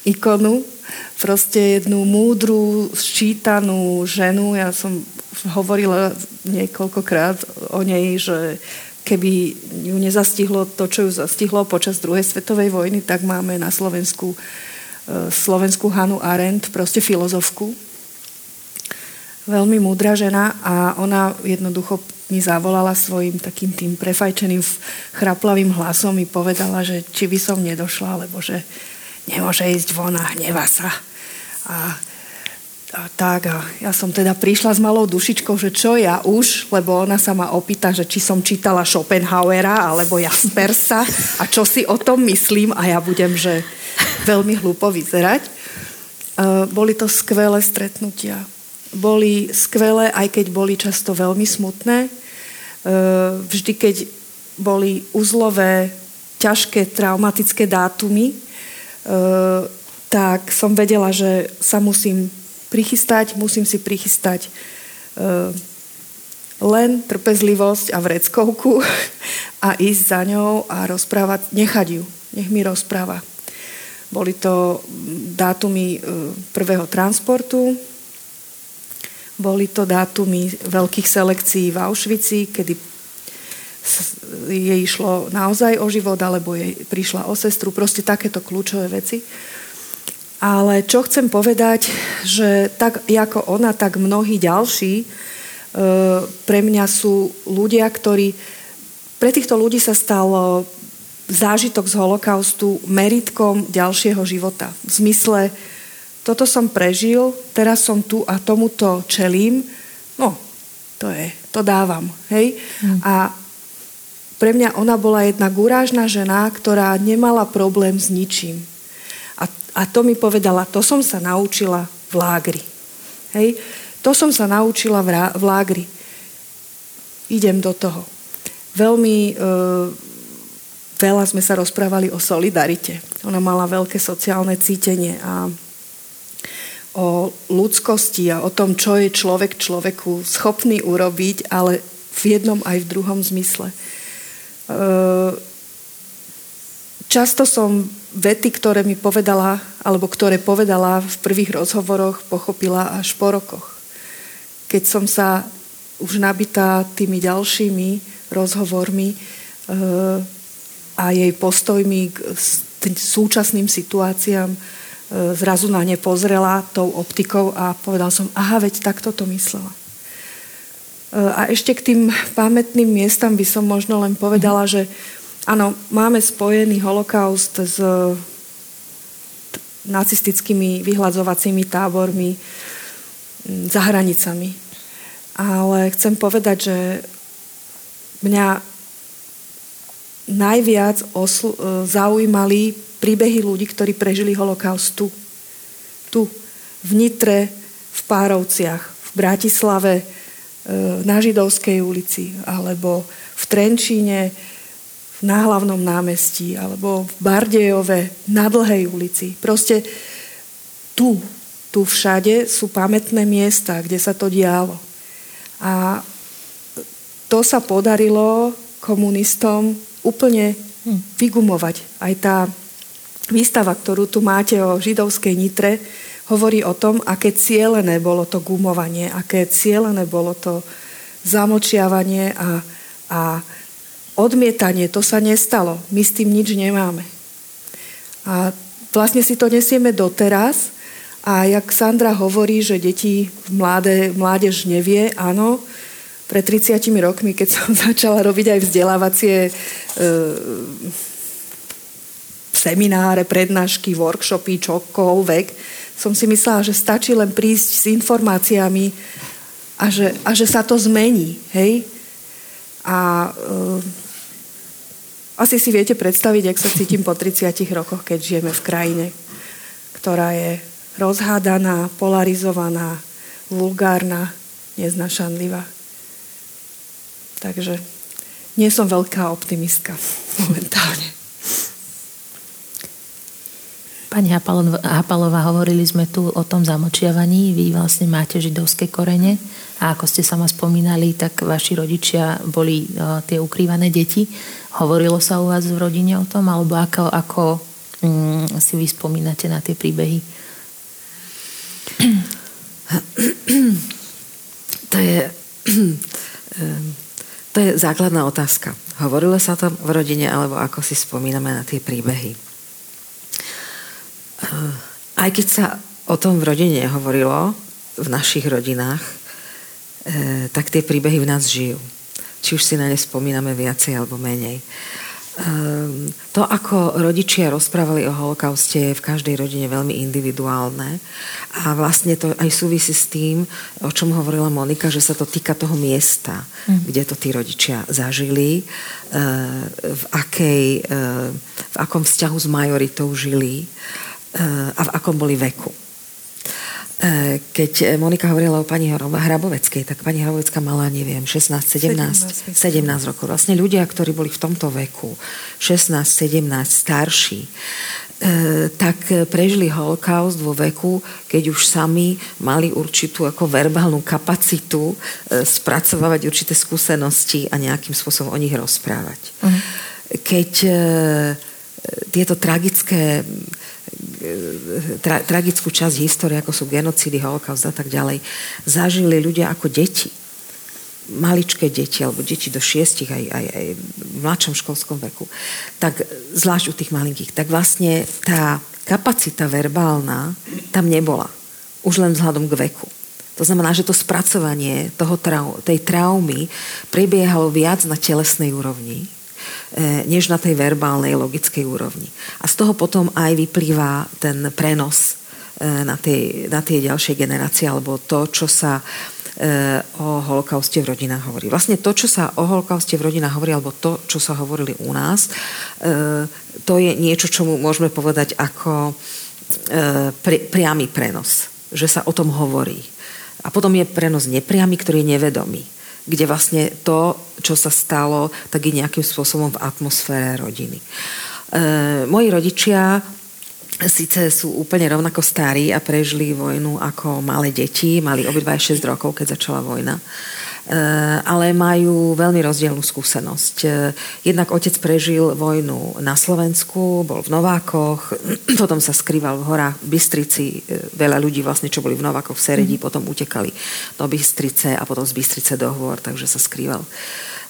ikonu, proste jednu múdru, sčítanú ženu. Ja som hovorila niekoľkokrát o nej, že keby ju nezastihlo to, čo ju zastihlo počas druhej svetovej vojny, tak máme na Slovensku e, slovenskú Hanu Arendt, proste filozofku. Veľmi múdra žena a ona jednoducho mi zavolala svojim takým tým prefajčeným chraplavým hlasom mi povedala, že či by som nedošla, lebo že nemôže ísť von a hneva sa. A a tak a ja som teda prišla s malou dušičkou, že čo ja už, lebo ona sa ma opýta, že či som čítala Schopenhauera alebo Jaspersa a čo si o tom myslím a ja budem, že veľmi hlúpo vyzerať. Uh, boli to skvelé stretnutia. Boli skvelé, aj keď boli často veľmi smutné. Uh, vždy, keď boli uzlové, ťažké, traumatické dátumy, uh, tak som vedela, že sa musím prichystať, musím si prichystať uh, len trpezlivosť a vreckovku a ísť za ňou a rozprávať, nechať ju, nech mi rozpráva. Boli to dátumy uh, prvého transportu, boli to dátumy veľkých selekcií v Auschwitzi, kedy jej išlo naozaj o život, alebo jej prišla o sestru, proste takéto kľúčové veci. Ale čo chcem povedať, že tak ako ona, tak mnohí ďalší e, pre mňa sú ľudia, ktorí... Pre týchto ľudí sa stal zážitok z holokaustu meritkom ďalšieho života. V zmysle, toto som prežil, teraz som tu a tomuto čelím, no, to je, to dávam, hej? Mm. A pre mňa ona bola jedna gurážna žena, ktorá nemala problém s ničím a to mi povedala, to som sa naučila v lágri. Hej? To som sa naučila v, rá, v lágri. Idem do toho. Veľmi e, veľa sme sa rozprávali o solidarite. Ona mala veľké sociálne cítenie a o ľudskosti a o tom, čo je človek človeku schopný urobiť, ale v jednom aj v druhom zmysle. E, často som vety, ktoré mi povedala, alebo ktoré povedala v prvých rozhovoroch, pochopila až po rokoch. Keď som sa už nabitá tými ďalšími rozhovormi e, a jej postojmi k súčasným situáciám e, zrazu na ne pozrela tou optikou a povedal som, aha, veď takto to myslela. E, a ešte k tým pamätným miestam by som možno len povedala, že Áno, máme spojený holokaust s nacistickými vyhľadzovacími tábormi za hranicami. Ale chcem povedať, že mňa najviac oslu- e, zaujímali príbehy ľudí, ktorí prežili holokaust tu. Tu, v Nitre, v v Párovciach, v Bratislave, e, na Židovskej ulici, alebo v Trenčíne, na hlavnom námestí, alebo v Bardejove, na Dlhej ulici. Proste tu, tu všade sú pamätné miesta, kde sa to dialo. A to sa podarilo komunistom úplne hm, vygumovať. Aj tá výstava, ktorú tu máte o židovskej Nitre, hovorí o tom, aké cielené bolo to gumovanie, aké cielené bolo to zamočiavanie a, a odmietanie. To sa nestalo. My s tým nič nemáme. A vlastne si to nesieme doteraz. A jak Sandra hovorí, že deti, mláde, mládež nevie, áno, pred 30 rokmi, keď som začala robiť aj vzdelávacie e, semináre, prednášky, workshopy, čokoľvek, som si myslela, že stačí len prísť s informáciami a že, a že sa to zmení. Hej? A e, asi si viete predstaviť, ak sa cítim po 30 rokoch, keď žijeme v krajine, ktorá je rozhádaná, polarizovaná, vulgárna, neznašanlivá. Takže nie som veľká optimistka momentálne. Pani Hapalová, hovorili sme tu o tom zamočiavaní. Vy vlastne máte židovské korene a ako ste sama spomínali, tak vaši rodičia boli uh, tie ukrývané deti. Hovorilo sa u vás v rodine o tom, alebo ako, ako um, si vy spomínate na tie príbehy? To je, to je základná otázka. Hovorilo sa o tom v rodine, alebo ako si spomíname na tie príbehy? Eh, aj keď sa o tom v rodine hovorilo, v našich rodinách, eh, tak tie príbehy v nás žijú. Či už si na ne spomíname viacej alebo menej. Ehm, to, ako rodičia rozprávali o holokauste, je v každej rodine veľmi individuálne a vlastne to aj súvisí s tým, o čom hovorila Monika, že sa to týka toho miesta, mm. kde to tí rodičia zažili, eh, v, akej, v akom vzťahu s majoritou žili a v akom boli veku. E, keď Monika hovorila o pani Hraboveckej, tak pani Hrabovecká mala, neviem, 16, 17, 17, 17 rokov. Vlastne ľudia, ktorí boli v tomto veku, 16, 17, starší, e, tak prežili holokaust vo veku, keď už sami mali určitú ako verbálnu kapacitu e, spracovávať určité skúsenosti a nejakým spôsobom o nich rozprávať. Uh-huh. Keď tieto tragické tra, tragickú časť histórie, ako sú genocídy, holokaust a tak ďalej, zažili ľudia ako deti. Maličké deti, alebo deti do šiestich, aj, aj, aj v mladšom školskom veku. Tak zvlášť u tých malinkých. Tak vlastne tá kapacita verbálna tam nebola. Už len vzhľadom k veku. To znamená, že to spracovanie toho trau, tej traumy prebiehalo viac na telesnej úrovni, než na tej verbálnej, logickej úrovni. A z toho potom aj vyplýva ten prenos e, na tie, na tie ďalšie generácie, alebo to, čo sa e, o holokauste v rodinách hovorí. Vlastne to, čo sa o holokauste v rodinách hovorí, alebo to, čo sa hovorili u nás, to je niečo, čo môžeme povedať ako pri, priamy prenos. Že sa o tom hovorí. A potom je prenos nepriamy, ktorý je nevedomý kde vlastne to, čo sa stalo, tak je nejakým spôsobom v atmosfére rodiny. E, moji rodičia síce sú úplne rovnako starí a prežili vojnu ako malé deti, mali obidva 6 rokov, keď začala vojna. Eh, ale majú veľmi rozdielnú skúsenosť. Eh, jednak otec prežil vojnu na Slovensku, bol v Novákoch, potom sa skrýval v horách v Bystrici. Eh, veľa ľudí vlastne, čo boli v Novákoch v Seredi, mm. potom utekali do Bystrice a potom z Bystrice do Hôr, takže sa skrýval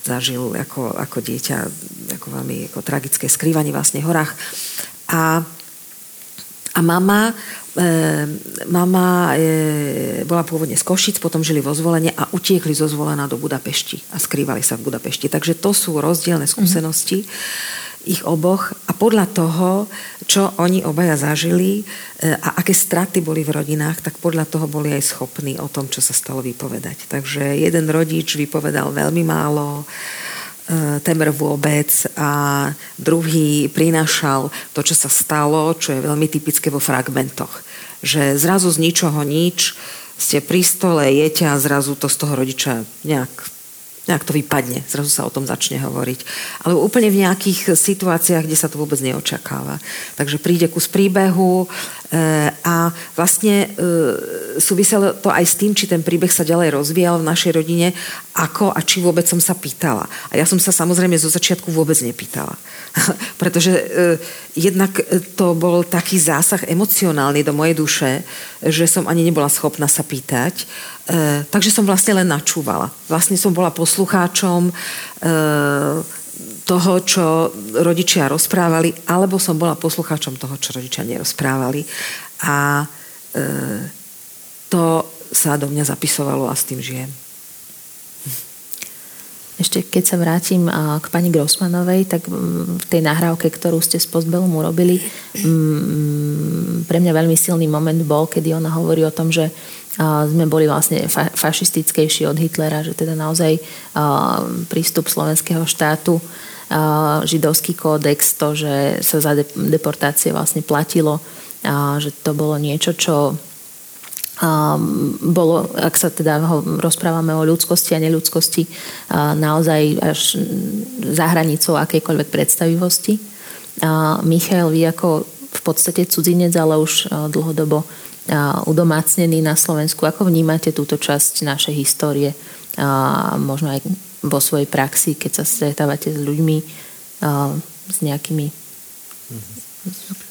zažil ako, ako dieťa ako veľmi ako tragické skrývanie vlastne v horách. A a mama, e, mama e, bola pôvodne z Košic, potom žili vo zvolenie a utiekli zo zvolenia do Budapešti a skrývali sa v Budapešti. Takže to sú rozdielne skúsenosti mm-hmm. ich oboch a podľa toho, čo oni obaja zažili e, a aké straty boli v rodinách, tak podľa toho boli aj schopní o tom, čo sa stalo vypovedať. Takže jeden rodič vypovedal veľmi málo, E, temer vôbec a druhý prinášal to, čo sa stalo, čo je veľmi typické vo fragmentoch. Že zrazu z ničoho nič ste pri stole, jete a zrazu to z toho rodiča nejak nejak to vypadne, zrazu sa o tom začne hovoriť. Ale úplne v nejakých situáciách, kde sa to vôbec neočakáva. Takže príde kus príbehu a vlastne e, súviselo to aj s tým, či ten príbeh sa ďalej rozvíjal v našej rodine, ako a či vôbec som sa pýtala. A ja som sa samozrejme zo začiatku vôbec nepýtala. Pretože e, jednak to bol taký zásah emocionálny do mojej duše, že som ani nebola schopná sa pýtať takže som vlastne len načúvala. Vlastne som bola poslucháčom toho, čo rodičia rozprávali, alebo som bola poslucháčom toho, čo rodičia nerozprávali. A e, to sa do mňa zapisovalo a s tým žijem. Ešte keď sa vrátim k pani Grossmanovej, tak v tej nahrávke, ktorú ste s Postbelom urobili, pre mňa veľmi silný moment bol, kedy ona hovorí o tom, že sme boli vlastne fa- fašistickejší od Hitlera, že teda naozaj prístup slovenského štátu, židovský kódex, to, že sa za deportácie vlastne platilo, že to bolo niečo, čo bolo, ak sa teda rozprávame o ľudskosti a neľudskosti, naozaj až za hranicou akejkoľvek predstavivosti. Michal, vy ako v podstate cudzinec, ale už dlhodobo udomácnený na Slovensku, ako vnímate túto časť našej histórie, možno aj vo svojej praxi, keď sa stretávate s ľuďmi, s nejakými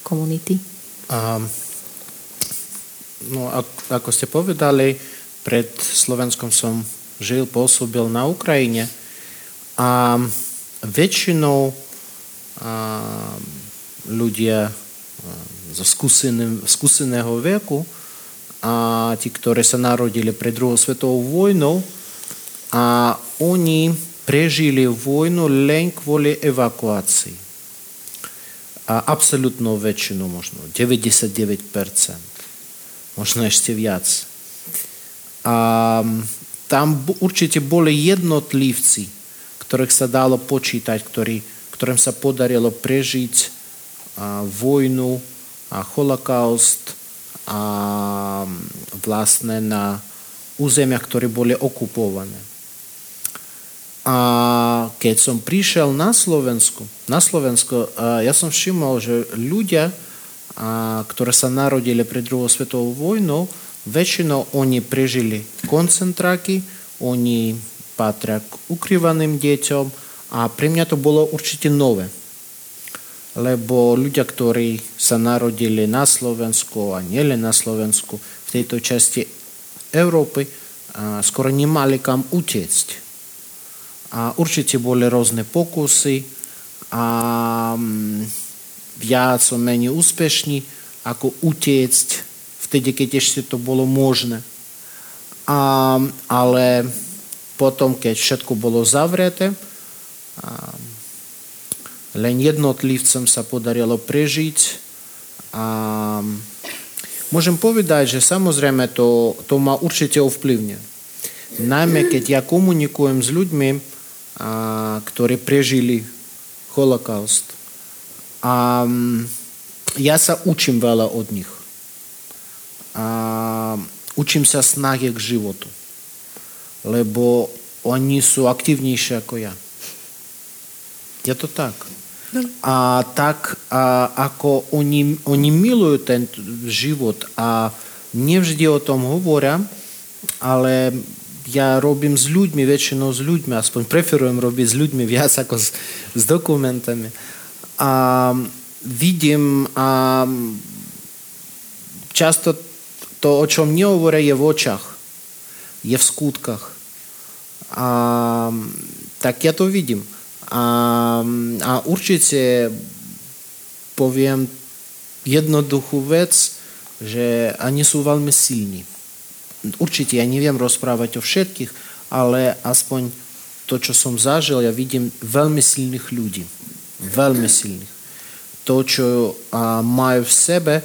komunity? Um no, ako ste povedali, pred Slovenskom som žil, pôsobil na Ukrajine a väčšinou a, ľudia zo skúseného veku a tí, ktorí sa narodili pred druhou svetovou vojnou a oni prežili vojnu len kvôli evakuácii. A absolútnou väčšinu možno, 99% možno ešte viac. A tam určite boli jednotlivci, ktorých sa dalo počítať, ktorý, ktorým sa podarilo prežiť a, vojnu a holokaust a vlastne na územiach, ktoré boli okupované. A keď som prišiel na Slovensku, na Slovensko, ja som všimol, že ľudia, a, ktoré sa narodili pred druhou svetovou vojnou, väčšinou oni prežili koncentráky, oni patria k ukrývaným deťom a pre mňa to bolo určite nové. Lebo ľudia, ktorí sa narodili na Slovensku a nielen na Slovensku, v tejto časti Európy, skoro nemali kam utiecť. Určite boli rôzne pokusy a viac, menej úspešní, ako utiecť vtedy, keď ešte to bolo možné. A, ale potom, keď všetko bolo zavreté, a, len jednotlivcom sa podarilo prežiť. A, môžem povedať, že samozrejme to, to ma určite ovplyvne. Najmä keď ja komunikujem s ľuďmi, ktorí prežili holokaust. A mm, ja sa učím veľa od nich. A učím sa snahe k životu. Lebo oni sú aktivnejší ako ja. Je to tak. No. A tak, a ako oni, oni milujú ten život a nevždy o tom hovoria, ale ja robím s ľuďmi, väčšinou s ľuďmi, aspoň preferujem robiť s ľuďmi viac ako s, s dokumentami a vidím a často to, o čom nehovoria, je v očach, je v skutkách. A, tak ja to vidím. A, a určite poviem jednoduchú vec, že oni sú veľmi silní. Určite ja neviem rozprávať o všetkých, ale aspoň to, čo som zažil, ja vidím veľmi silných ľudí veľmi silných. To, čo a, majú v sebe,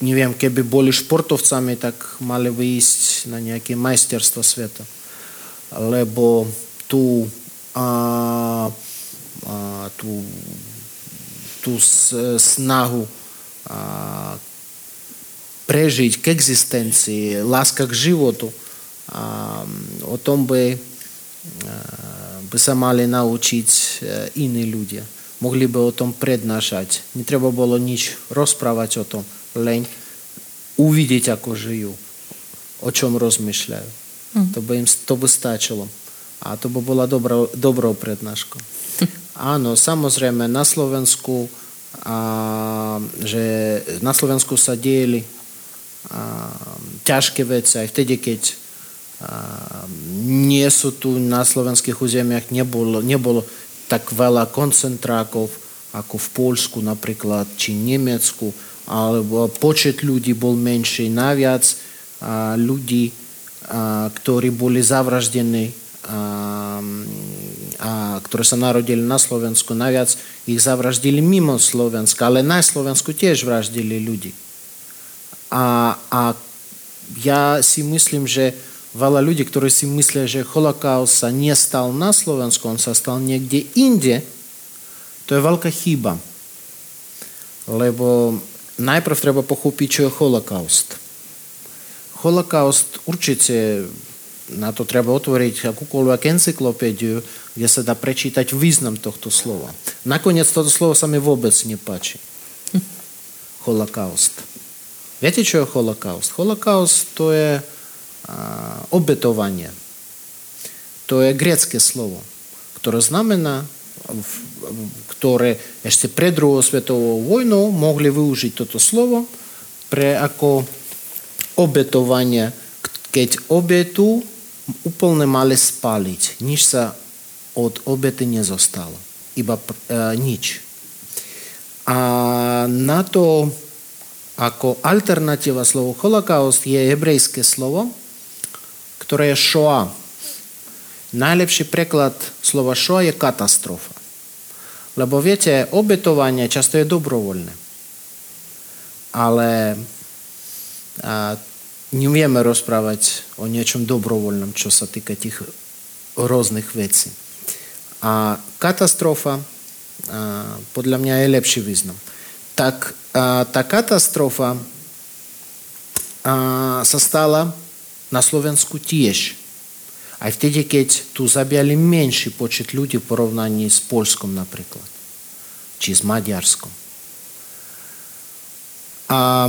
neviem, keby boli športovcami, tak mali by ísť na nejaké majsterstvo sveta. Lebo tú, a, a, tú, tú snahu a, prežiť k existencii, láska k životu. A o tom by, by sa mali naučiť iní ľudia. Mohli by o tom prednášať. Netreba bolo nič rozprávať o tom, len uvidieť, ako žijú, o čom rozmýšľajú. Mm. To, by im, to by stačilo. A to by bola dobrou, dobrou prednáškou. Áno, samozrejme, na Slovensku, a, že na Slovensku sa dieli ťažké veci aj vtedy, keď a, nie sú tu na slovenských územiach, nebolo, nebolo tak veľa koncentrákov ako v Polsku napríklad, či Nemecku, alebo počet ľudí bol menší. Naviac a, ľudí, a, ktorí boli zavraždení a ktoré sa narodili na Slovensku, naviac ich zavraždili mimo Slovenska, ale na Slovensku tiež vraždili ľudí. A, a ja si myslím, že veľa ľudí, ktorí si myslia, že holokaust sa nestal na Slovensku, on sa stal niekde inde, to je veľká chyba. Lebo najprv treba pochopiť, čo je holokaust. Holokaust určite na to treba otvoriť akúkoľvek encyklopédiu, kde sa dá prečítať význam tohto slova. Nakoniec toto slovo sa mi vôbec nepáči. Holokaust. Viete, čo je holokaust? Holokaust to je obetovanie. To je grecké slovo, ktoré znamená, ktoré ešte pred druhou svetovou vojnou mohli využiť toto slovo pre ako obetovanie, keď obetu úplne mali spaliť. Nič sa od obety nezostalo. Iba e, nič. A na to ako alternatíva slovo holokaust je hebrejské slovo, ktoré je šoa. Najlepší preklad slova šoa je katastrofa. Lebo viete, obetovanie často je dobrovoľné. Ale a, nevieme rozprávať o niečom dobrovoľnom, čo sa týka tých rôznych vecí. A katastrofa a, podľa mňa je lepší význam. Tak tá katastrofa sa stala na Slovensku tiež. Aj vtedy, keď tu zabijali menší počet ľudí v porovnaní s Polskom napríklad. Či s Maďarskom. A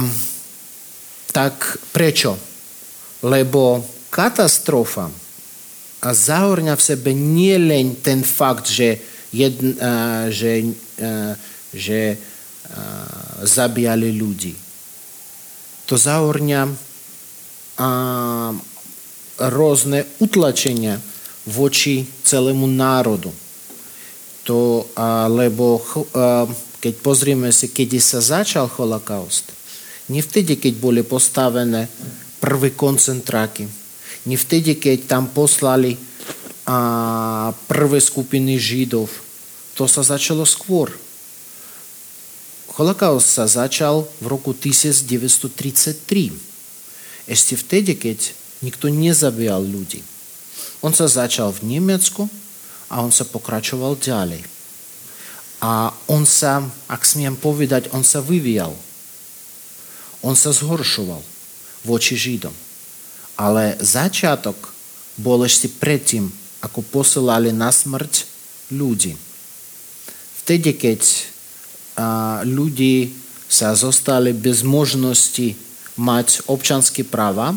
tak prečo? Lebo katastrofa a zahorňa v sebe nie len ten fakt, že, jedn, že, uh, že uh, zabíjali ľudí. To zahorňa uh, rôzne utlačenia voči celému národu. To, uh, lebo uh, keď pozrieme si, kedy sa začal holokaust, nie vtedy, keď boli postavené prvé koncentráky. Nie vtedy, keď tam poslali a, prvé skupiny Židov. To sa začalo skôr. Holokaust sa začal v roku 1933. Ešte vtedy, keď nikto nezabíjal ľudí. On sa začal v Nemecku a on sa pokračoval ďalej. A on sa, ak smiem povedať, on sa vyvíjal on sa zhoršoval voči Židom. Ale začiatok bol ešte predtým, ako posielali na smrť ľudí. Vtedy, keď ľudí sa zostali bez možnosti mať občanské práva,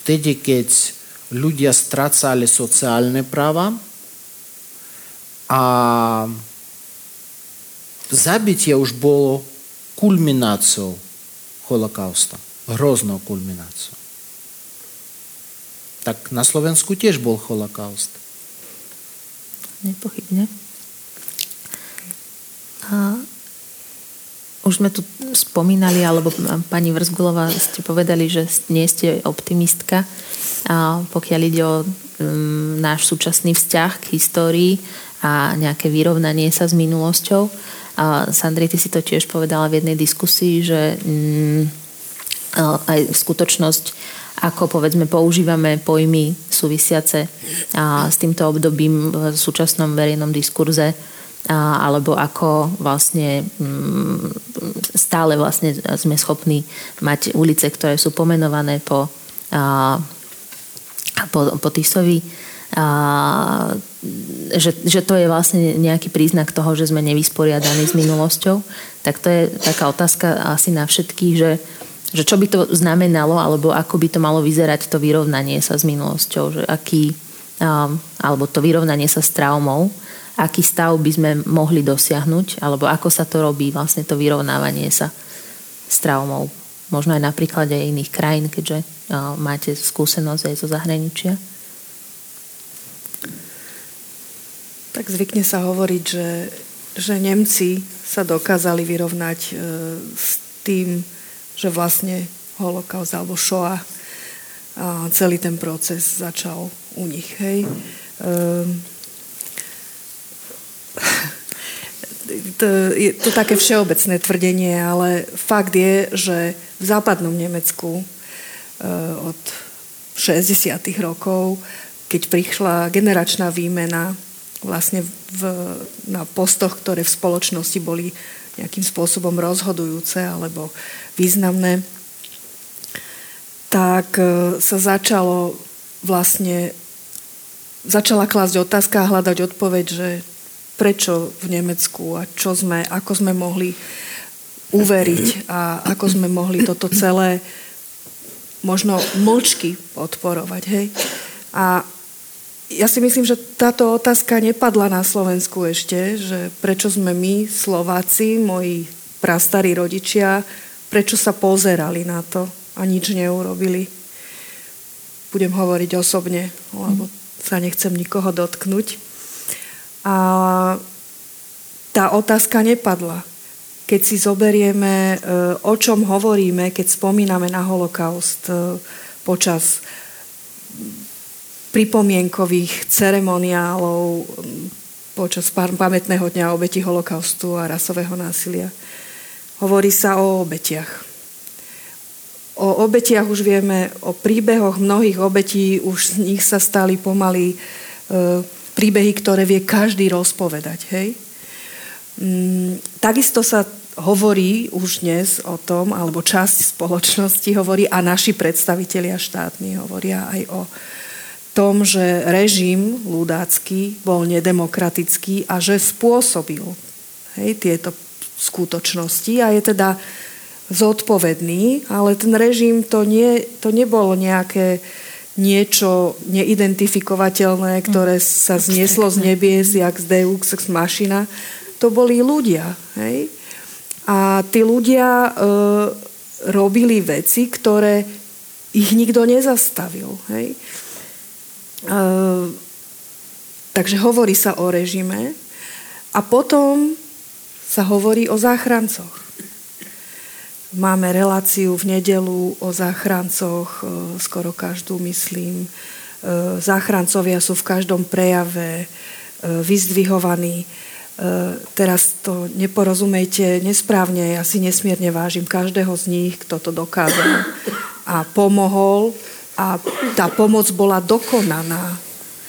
vtedy, keď ľudia strácali sociálne práva a zabitie už bolo kulmináciou holokausta. Hroznou kulmináciou. Tak na Slovensku tiež bol holokaust. Nepochybne. Už sme tu spomínali, alebo pani Vrzgulová ste povedali, že nie ste optimistka, a pokiaľ ide o um, náš súčasný vzťah k histórii a nejaké vyrovnanie sa s minulosťou. A Sandri, ty si to tiež povedala v jednej diskusii, že mm, aj skutočnosť, ako povedzme používame pojmy súvisiace a, s týmto obdobím v súčasnom verejnom diskurze alebo ako vlastne mm, stále vlastne sme schopní mať ulice, ktoré sú pomenované po, po, po Tisovi. A, že, že to je vlastne nejaký príznak toho, že sme nevysporiadaní s minulosťou, tak to je taká otázka asi na všetkých, že, že čo by to znamenalo, alebo ako by to malo vyzerať to vyrovnanie sa s minulosťou, že aký, um, alebo to vyrovnanie sa s traumou, aký stav by sme mohli dosiahnuť, alebo ako sa to robí, vlastne to vyrovnávanie sa s traumou. Možno aj na príklade iných krajín, keďže máte skúsenosť aj zo zahraničia. Tak zvykne sa hovoriť, že, že Nemci sa dokázali vyrovnať e, s tým, že vlastne holokaust alebo Shoah a celý ten proces začal u nich. Hej. E, to je to také všeobecné tvrdenie, ale fakt je, že v západnom Nemecku e, od 60. rokov, keď prišla generačná výmena vlastne v, na postoch, ktoré v spoločnosti boli nejakým spôsobom rozhodujúce alebo významné, tak e, sa začalo vlastne začala klásť otázka a hľadať odpoveď, že prečo v Nemecku a čo sme, ako sme mohli uveriť a ako sme mohli toto celé možno mlčky podporovať. Hej? A ja si myslím, že táto otázka nepadla na Slovensku ešte, že prečo sme my, Slováci, moji prastarí rodičia, prečo sa pozerali na to a nič neurobili. Budem hovoriť osobne, lebo sa nechcem nikoho dotknúť. A tá otázka nepadla. Keď si zoberieme, e, o čom hovoríme, keď spomíname na holokaust e, počas pripomienkových ceremoniálov počas pamätného dňa obeti holokaustu a rasového násilia. Hovorí sa o obetiach. O obetiach už vieme, o príbehoch mnohých obetí, už z nich sa stali pomaly e, príbehy, ktoré vie každý rozpovedať. Hej? Mm, takisto sa hovorí už dnes o tom, alebo časť spoločnosti hovorí a naši predstavitelia štátni hovoria aj o tom, že režim ľudácky bol nedemokratický a že spôsobil hej, tieto skutočnosti a je teda zodpovedný, ale ten režim to, nie, to nebolo nejaké niečo neidentifikovateľné, ktoré sa znieslo z nebies, jak z Deux, z mašina. To boli ľudia. Hej? A tí ľudia e, robili veci, ktoré ich nikto nezastavil. Hej? Ehm, takže hovorí sa o režime a potom sa hovorí o záchrancoch. Máme reláciu v nedelu o záchrancoch, ehm, skoro každú myslím. Ehm, záchrancovia sú v každom prejave vyzdvihovaní. Teraz to neporozumejte nesprávne, ja si nesmierne vážim každého z nich, kto to dokázal a pomohol a tá pomoc bola dokonaná.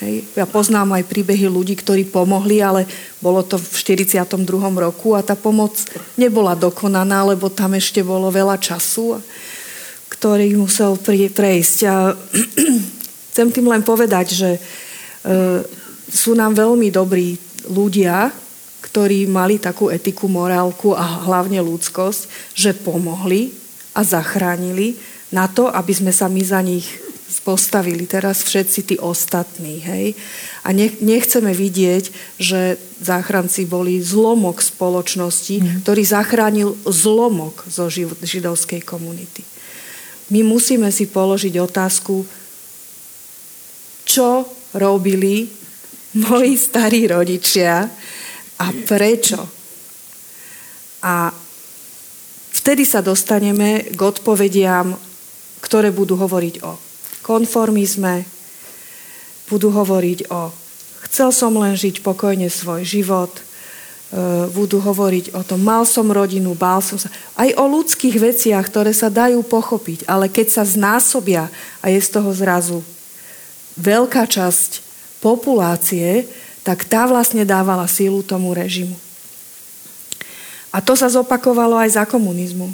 Hej. Ja poznám aj príbehy ľudí, ktorí pomohli, ale bolo to v 42. roku a tá pomoc nebola dokonaná, lebo tam ešte bolo veľa času, ktorý musel prejsť. A chcem tým len povedať, že e, sú nám veľmi dobrí ľudia, ktorí mali takú etiku, morálku a hlavne ľudskosť, že pomohli a zachránili na to, aby sme sa my za nich postavili teraz všetci tí ostatní. Hej? A nechceme vidieť, že záchranci boli zlomok spoločnosti, mm. ktorý zachránil zlomok zo židovskej komunity. My musíme si položiť otázku, čo robili moji starí rodičia a prečo. A vtedy sa dostaneme k odpovediam ktoré budú hovoriť o konformizme, budú hovoriť o chcel som len žiť pokojne svoj život, e, budú hovoriť o tom, mal som rodinu, bál som sa. Aj o ľudských veciach, ktoré sa dajú pochopiť, ale keď sa znásobia a je z toho zrazu veľká časť populácie, tak tá vlastne dávala sílu tomu režimu. A to sa zopakovalo aj za komunizmu.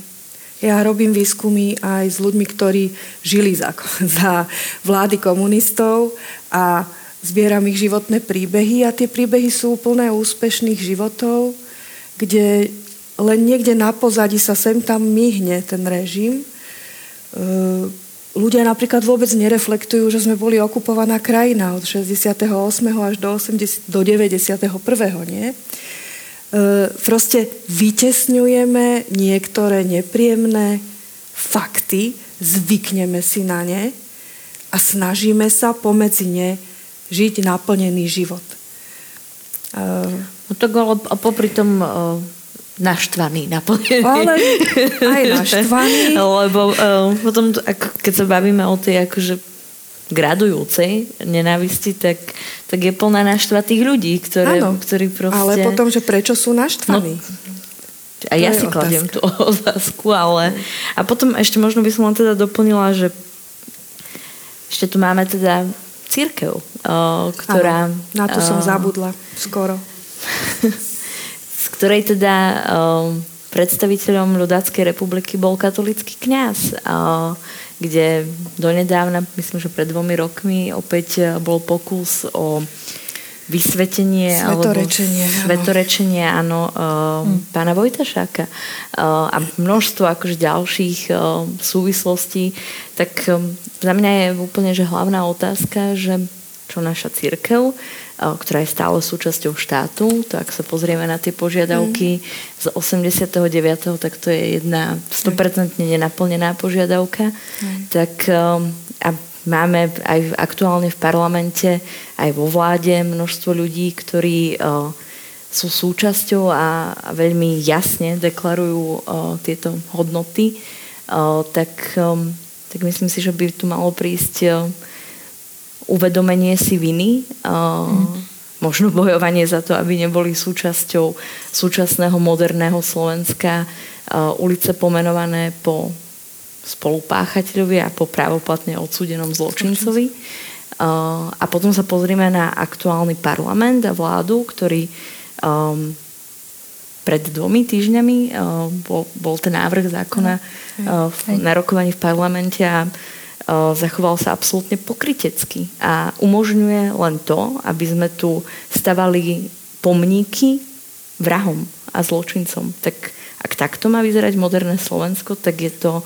Ja robím výskumy aj s ľuďmi, ktorí žili za, za vlády komunistov a zbieram ich životné príbehy a tie príbehy sú plné úspešných životov, kde len niekde na pozadí sa sem tam myhne ten režim. E, ľudia napríklad vôbec nereflektujú, že sme boli okupovaná krajina od 68. až do, 80, do 91. Nie? E, proste vytesňujeme niektoré nepríjemné fakty, zvykneme si na ne a snažíme sa pomedzi ne žiť naplnený život. E, no tak ale popri tom e, naštvaný, naplnený. Ale aj naštvaný. Lebo potom, keď sa bavíme o tej akože gradujúcej nenávisti, tak, tak je plná naštvatých ľudí, ktoré, Áno, ktorí proste... ale potom, že prečo sú naštvaní? No, a ja si kladiem tú otázku, ale... A potom ešte možno by som len teda doplnila, že ešte tu máme teda církev, ktorá... Áno, na to som zabudla skoro. z ktorej teda predstaviteľom ľudáckej republiky bol katolický kňaz kde donedávna, myslím, že pred dvomi rokmi opäť e, bol pokus o vysvetenie svetorečenie, alebo svetorečenie áno, uh, hmm. pána Vojtašáka. Uh, a množstvo akože ďalších súvislostí, tak za mňa je úplne že hlavná otázka, že čo naša církev ktorá je stále súčasťou štátu. To ak sa pozrieme na tie požiadavky mm. z 89. tak to je jedna 100% nenaplnená požiadavka. Mm. Tak um, a máme aj aktuálne v parlamente, aj vo vláde množstvo ľudí, ktorí uh, sú súčasťou a, veľmi jasne deklarujú uh, tieto hodnoty, uh, tak, um, tak myslím si, že by tu malo prísť uvedomenie si viny, mm. možno bojovanie za to, aby neboli súčasťou súčasného moderného Slovenska ulice pomenované po spolupáchateľovi a po právoplatne odsúdenom zločincovi. A potom sa pozrieme na aktuálny parlament a vládu, ktorý um, pred dvomi týždňami uh, bol, bol ten návrh zákona uh, na rokovaní v parlamente a zachoval sa absolútne pokrytecky a umožňuje len to, aby sme tu stavali pomníky vrahom a zločincom. Tak ak takto má vyzerať moderné Slovensko, tak je to,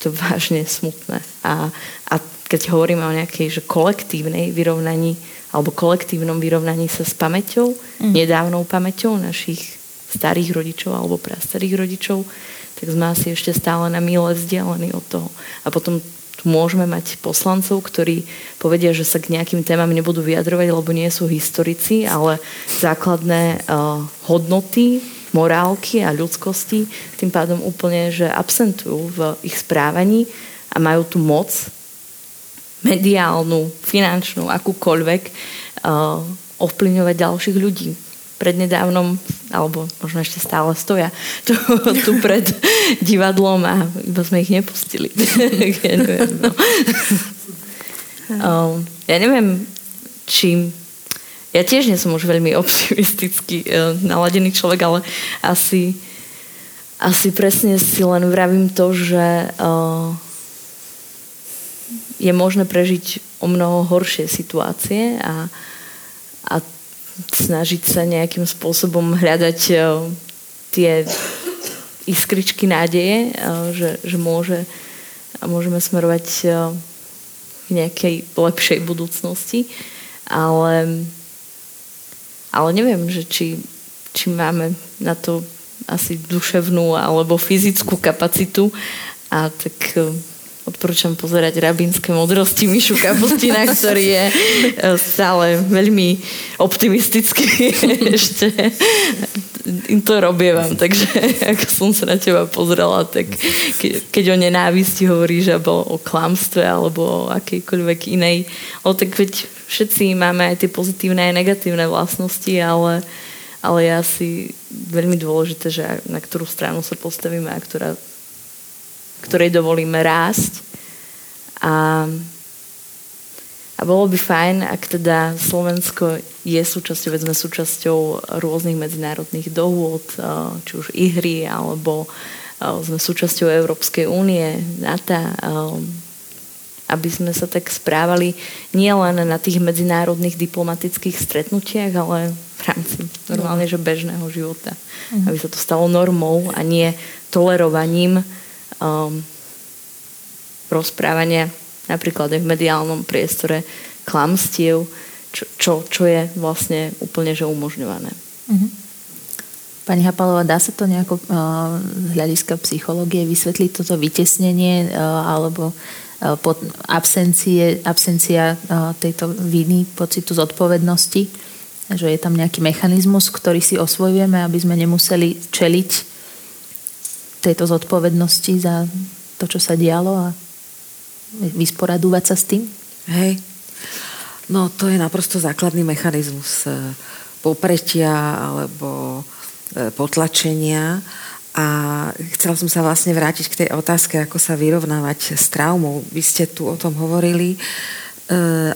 to vážne smutné. A, a keď hovoríme o nejakej že kolektívnej vyrovnaní alebo kolektívnom vyrovnaní sa s pamäťou, mm. nedávnou pamäťou našich starých rodičov alebo prastarých rodičov, tak sme asi ešte stále na míle vzdialení od toho. A potom môžeme mať poslancov, ktorí povedia, že sa k nejakým témam nebudú vyjadrovať, lebo nie sú historici, ale základné uh, hodnoty, morálky a ľudskosti tým pádom úplne, že absentujú v ich správaní a majú tu moc mediálnu, finančnú, akúkoľvek uh, ovplyvňovať ďalších ľudí prednedávnom, alebo možno ešte stále stoja tu, tu pred divadlom a iba sme ich nepustili. ja, neviem, no. um, ja neviem, či... Ja tiež nie som už veľmi optimisticky uh, naladený človek, ale asi, asi presne si len vravím to, že uh, je možné prežiť o mnoho horšie situácie a, a snažiť sa nejakým spôsobom hľadať e, tie iskričky nádeje, e, že, že môže, môžeme smerovať e, k nejakej lepšej budúcnosti. Ale, ale neviem, že či, či máme na to asi duševnú alebo fyzickú kapacitu a tak odporúčam pozerať rabínske modrosti Mišu Kapustina, ktorý je e, stále veľmi optimistický. Ešte to robievam, takže ako som sa na teba pozrela, tak ke, keď o nenávisti hovoríš alebo o klamstve alebo o akejkoľvek inej, o tak veď všetci máme aj tie pozitívne aj negatívne vlastnosti, ale, ale je asi veľmi dôležité, že na ktorú stranu sa postavíme a ktorá ktorej dovolíme rásť. A A bolo by fajn, ak teda Slovensko je súčasťou, veď sme súčasťou rôznych medzinárodných dohôd, eh, či už ihry, alebo eh, sme súčasťou Európskej únie, NATO, eh, aby sme sa tak správali nielen na tých medzinárodných diplomatických stretnutiach, ale v rámci normálne, že bežného života. Mm. Aby sa to stalo normou a nie tolerovaním um, rozprávania napríklad aj v mediálnom priestore klamstiev, čo, čo, čo je vlastne úplne že umožňované. Mm-hmm. Pani Hapalová, dá sa to nejako uh, z hľadiska psychológie vysvetliť toto vytesnenie uh, alebo uh, pod absencie, absencia uh, tejto viny, pocitu zodpovednosti? Že je tam nejaký mechanizmus, ktorý si osvojujeme, aby sme nemuseli čeliť tejto zodpovednosti za to, čo sa dialo a vysporadúvať sa s tým? Hej. No to je naprosto základný mechanizmus e, popretia alebo e, potlačenia a chcela som sa vlastne vrátiť k tej otázke, ako sa vyrovnávať s traumou. Vy ste tu o tom hovorili. E,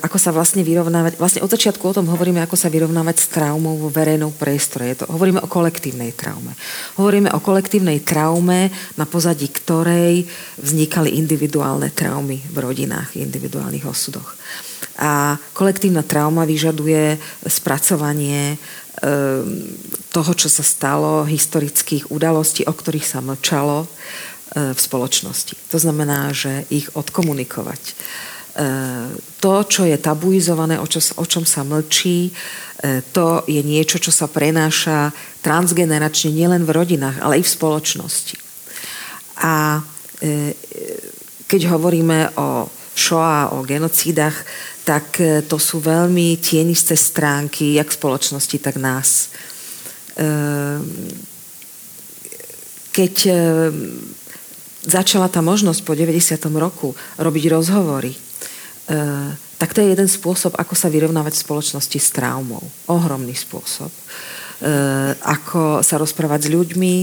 ako sa vlastne vyrovnávať, vlastne od začiatku o tom hovoríme, ako sa vyrovnávať s traumou vo verejnom priestore. To, hovoríme o kolektívnej traume. Hovoríme o kolektívnej traume, na pozadí ktorej vznikali individuálne traumy v rodinách, individuálnych osudoch. A kolektívna trauma vyžaduje spracovanie e, toho, čo sa stalo, historických udalostí, o ktorých sa mlčalo e, v spoločnosti. To znamená, že ich odkomunikovať E, to, čo je tabuizované, o, čo, o čom sa mlčí, e, to je niečo, čo sa prenáša transgeneračne nielen v rodinách, ale aj v spoločnosti. A e, keď hovoríme o Shoah, o genocídach, tak to sú veľmi tienisté stránky, jak spoločnosti, tak nás. Keď začala tá možnosť po 90. roku robiť rozhovory, Eh, tak to je jeden spôsob, ako sa vyrovnávať v spoločnosti s traumou. Ohromný spôsob. E, ako sa rozprávať s ľuďmi,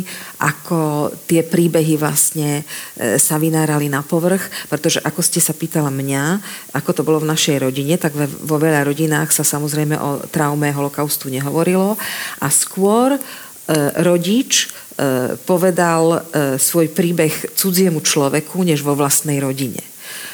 ako tie príbehy vlastne e, sa vynárali na povrch, pretože ako ste sa pýtala mňa, ako to bolo v našej rodine, tak vo veľa rodinách sa samozrejme o traume holokaustu nehovorilo a skôr e, rodič povedal svoj príbeh cudziemu človeku, než vo vlastnej rodine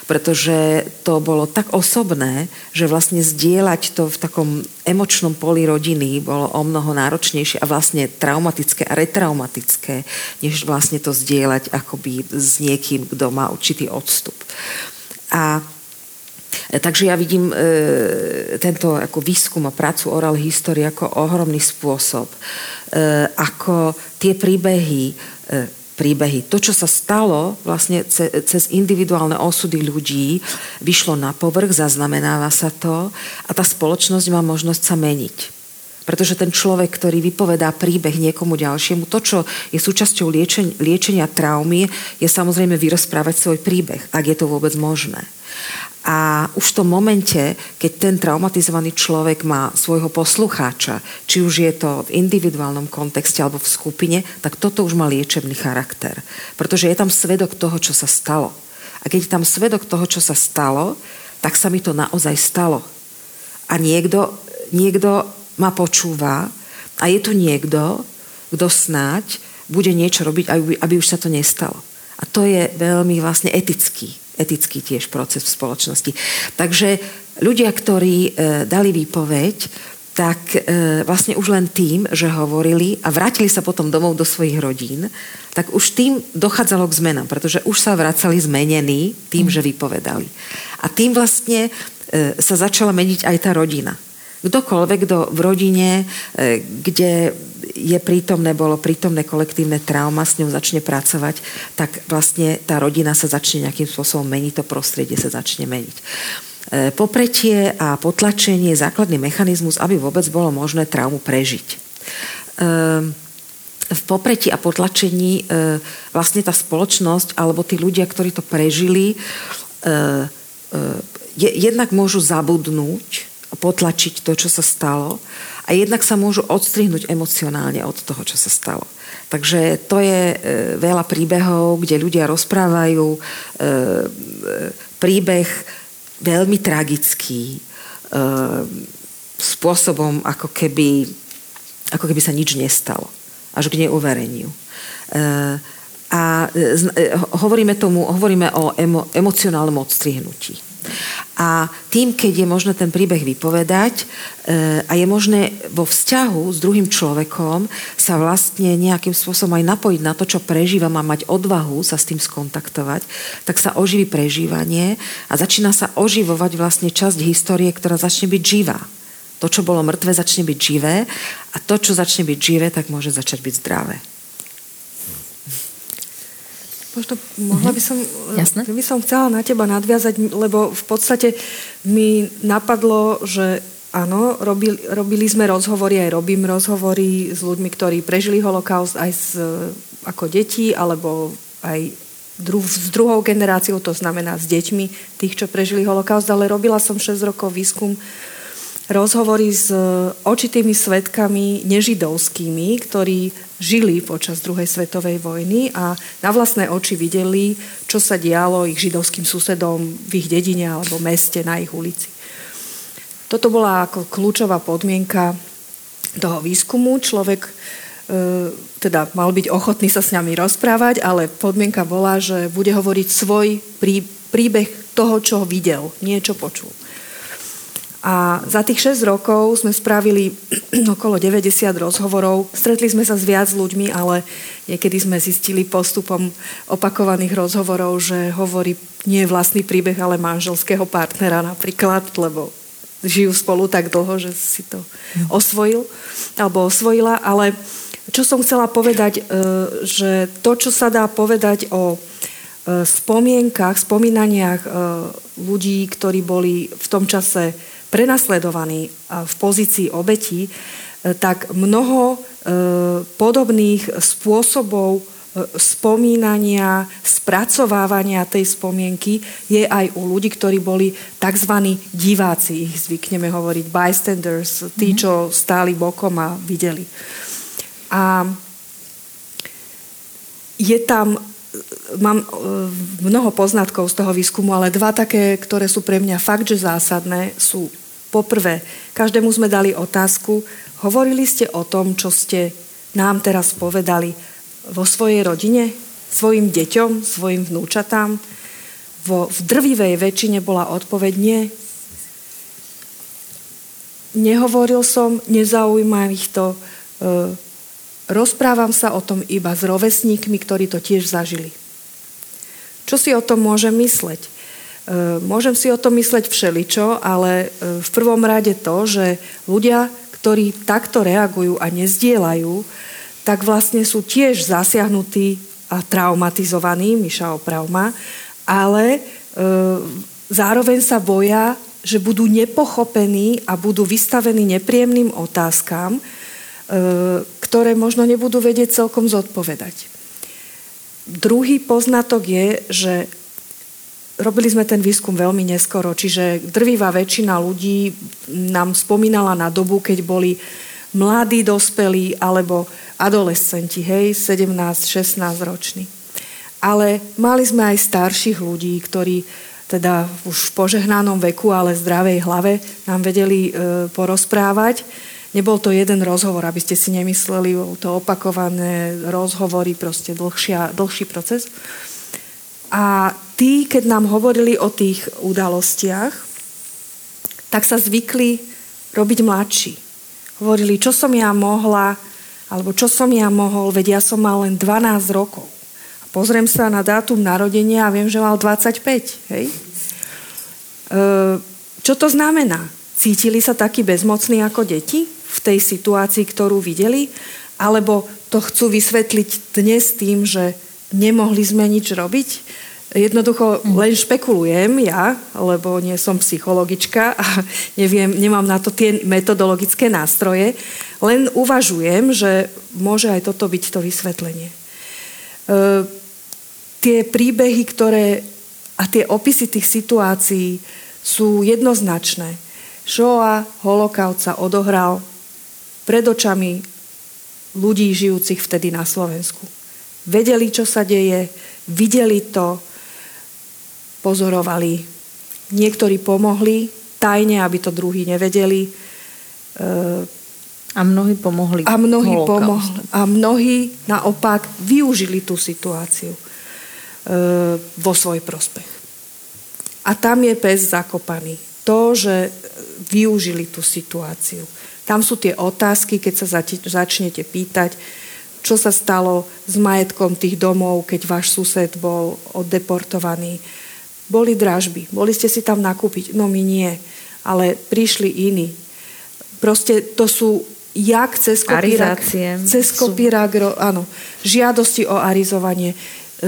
pretože to bolo tak osobné, že vlastne zdieľať to v takom emočnom poli rodiny bolo o mnoho náročnejšie a vlastne traumatické a retraumatické, než vlastne to zdieľať akoby s niekým, kto má určitý odstup. A Takže ja vidím e, tento ako výskum a prácu oral history ako ohromný spôsob, e, ako tie príbehy e, príbehy. To, čo sa stalo vlastne cez individuálne osudy ľudí, vyšlo na povrch, zaznamenáva sa to a tá spoločnosť má možnosť sa meniť. Pretože ten človek, ktorý vypovedá príbeh niekomu ďalšiemu, to, čo je súčasťou liečenia, liečenia traumy, je samozrejme vyrozprávať svoj príbeh, ak je to vôbec možné. A už v tom momente, keď ten traumatizovaný človek má svojho poslucháča, či už je to v individuálnom kontexte alebo v skupine, tak toto už má liečebný charakter. Pretože je tam svedok toho, čo sa stalo. A keď je tam svedok toho, čo sa stalo, tak sa mi to naozaj stalo. A niekto, niekto ma počúva a je tu niekto, kto snáď bude niečo robiť, aby, aby už sa to nestalo. A to je veľmi vlastne etický etický tiež proces v spoločnosti. Takže ľudia, ktorí e, dali výpoveď, tak e, vlastne už len tým, že hovorili a vrátili sa potom domov do svojich rodín, tak už tým dochádzalo k zmenám, pretože už sa vracali zmenení tým, že vypovedali. A tým vlastne e, sa začala meniť aj tá rodina. Kdokoľvek, kto v rodine, e, kde je prítomné, bolo prítomné kolektívne trauma, s ňou začne pracovať, tak vlastne tá rodina sa začne nejakým spôsobom meniť, to prostredie sa začne meniť. E, popretie a potlačenie je základný mechanizmus, aby vôbec bolo možné traumu prežiť. E, v popretí a potlačení vlastne tá spoločnosť alebo tí ľudia, ktorí to prežili, jednak môžu zabudnúť potlačiť to, čo sa stalo a jednak sa môžu odstrihnúť emocionálne od toho, čo sa stalo. Takže to je e, veľa príbehov, kde ľudia rozprávajú e, príbeh veľmi tragický, e, spôsobom, ako keby, ako keby sa nič nestalo. Až k neuvereniu. E, a e, hovoríme, tomu, hovoríme o emo, emocionálnom odstrihnutí. A tým, keď je možné ten príbeh vypovedať e, a je možné vo vzťahu s druhým človekom sa vlastne nejakým spôsobom aj napojiť na to, čo prežívam a mať odvahu sa s tým skontaktovať, tak sa oživí prežívanie a začína sa oživovať vlastne časť histórie, ktorá začne byť živá. To, čo bolo mŕtve, začne byť živé a to, čo začne byť živé, tak môže začať byť zdravé. Možno mohla by som, mhm. Jasne. by som chcela na teba nadviazať, lebo v podstate mi napadlo, že áno, robili, robili sme rozhovory, aj robím rozhovory s ľuďmi, ktorí prežili holokaust aj s, ako deti, alebo aj dru, s druhou generáciou, to znamená s deťmi tých, čo prežili holokaust, ale robila som 6 rokov výskum rozhovory s očitými svetkami nežidovskými, ktorí žili počas druhej svetovej vojny a na vlastné oči videli, čo sa dialo ich židovským susedom v ich dedine alebo meste na ich ulici. Toto bola ako kľúčová podmienka toho výskumu. Človek e, teda mal byť ochotný sa s nami rozprávať, ale podmienka bola, že bude hovoriť svoj prí, príbeh toho, čo videl, nie čo počul. A za tých 6 rokov sme spravili okolo 90 rozhovorov. Stretli sme sa s viac ľuďmi, ale niekedy sme zistili postupom opakovaných rozhovorov, že hovorí nie vlastný príbeh, ale manželského partnera napríklad, lebo žijú spolu tak dlho, že si to osvojil alebo osvojila. Ale čo som chcela povedať, e, že to, čo sa dá povedať o e, spomienkach, spomínaniach e, ľudí, ktorí boli v tom čase prenasledovaní v pozícii obetí, e, tak mnoho e, podobných spôsobov e, spomínania, spracovávania tej spomienky je aj u ľudí, ktorí boli tzv. diváci, ich zvykneme hovoriť bystanders, tí, mhm. čo stáli bokom a videli. A je tam, mám mnoho poznatkov z toho výskumu, ale dva také, ktoré sú pre mňa fakt, že zásadné, sú Poprvé, každému sme dali otázku, hovorili ste o tom, čo ste nám teraz povedali vo svojej rodine, svojim deťom, svojim vnúčatám. Vo, v drvivej väčšine bola odpoveď nie. Nehovoril som, nezaujíma ich to. E, rozprávam sa o tom iba s rovesníkmi, ktorí to tiež zažili. Čo si o tom môžem mysleť? E, môžem si o tom mysleť všeličo, ale e, v prvom rade to, že ľudia, ktorí takto reagujú a nezdielajú, tak vlastne sú tiež zasiahnutí a traumatizovaní, Miša opravma, ale e, zároveň sa boja, že budú nepochopení a budú vystavení nepríjemným otázkam, e, ktoré možno nebudú vedieť celkom zodpovedať. Druhý poznatok je, že robili sme ten výskum veľmi neskoro, čiže drvivá väčšina ľudí nám spomínala na dobu, keď boli mladí dospelí alebo adolescenti, hej, 17-16 roční. Ale mali sme aj starších ľudí, ktorí teda už v požehnanom veku, ale zdravej hlave nám vedeli e, porozprávať. Nebol to jeden rozhovor, aby ste si nemysleli, bol to opakované rozhovory, proste dlhšia, dlhší proces. A tí, keď nám hovorili o tých udalostiach, tak sa zvykli robiť mladší. Hovorili, čo som ja mohla, alebo čo som ja mohol, veď ja som mal len 12 rokov. A pozriem sa na dátum narodenia a viem, že mal 25. Hej? E, čo to znamená? Cítili sa takí bezmocní ako deti v tej situácii, ktorú videli? Alebo to chcú vysvetliť dnes tým, že nemohli sme nič robiť? Jednoducho len špekulujem ja, lebo nie som psychologička a neviem, nemám na to tie metodologické nástroje, len uvažujem, že môže aj toto byť to vysvetlenie. E, tie príbehy, ktoré a tie opisy tých situácií sú jednoznačné. Shoah, holokaut sa odohral pred očami ľudí žijúcich vtedy na Slovensku. Vedeli, čo sa deje, videli to, pozorovali niektorí pomohli tajne, aby to druhí nevedeli. E, a mnohí pomohli. A mnohí pomohli. A mnohí naopak využili tú situáciu e, vo svoj prospech. A tam je pes zakopaný. To, že využili tú situáciu. Tam sú tie otázky, keď sa začnete pýtať, čo sa stalo s majetkom tých domov, keď váš sused bol oddeportovaný. Boli dražby, boli ste si tam nakúpiť, no my nie, ale prišli iní. Proste to sú jak cez kopírak, cez kopírak, áno, žiadosti o arizovanie.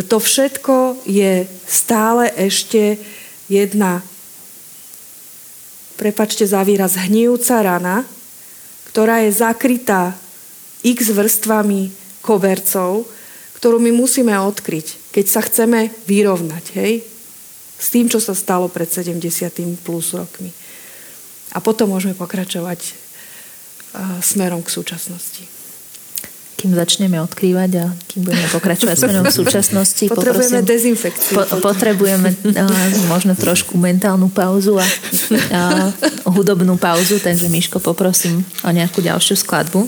To všetko je stále ešte jedna, prepačte za výraz, hníjúca rana, ktorá je zakrytá x vrstvami kobercov, ktorú my musíme odkryť, keď sa chceme vyrovnať, hej? S tým, čo sa stalo pred 70 plus rokmi. A potom môžeme pokračovať smerom k súčasnosti. Kým začneme odkrývať a kým budeme pokračovať smerom k súčasnosti, potrebujeme poprosím, dezinfekciu. Po, potrebujeme uh, možno trošku mentálnu pauzu a uh, hudobnú pauzu, takže Miško, poprosím o nejakú ďalšiu skladbu.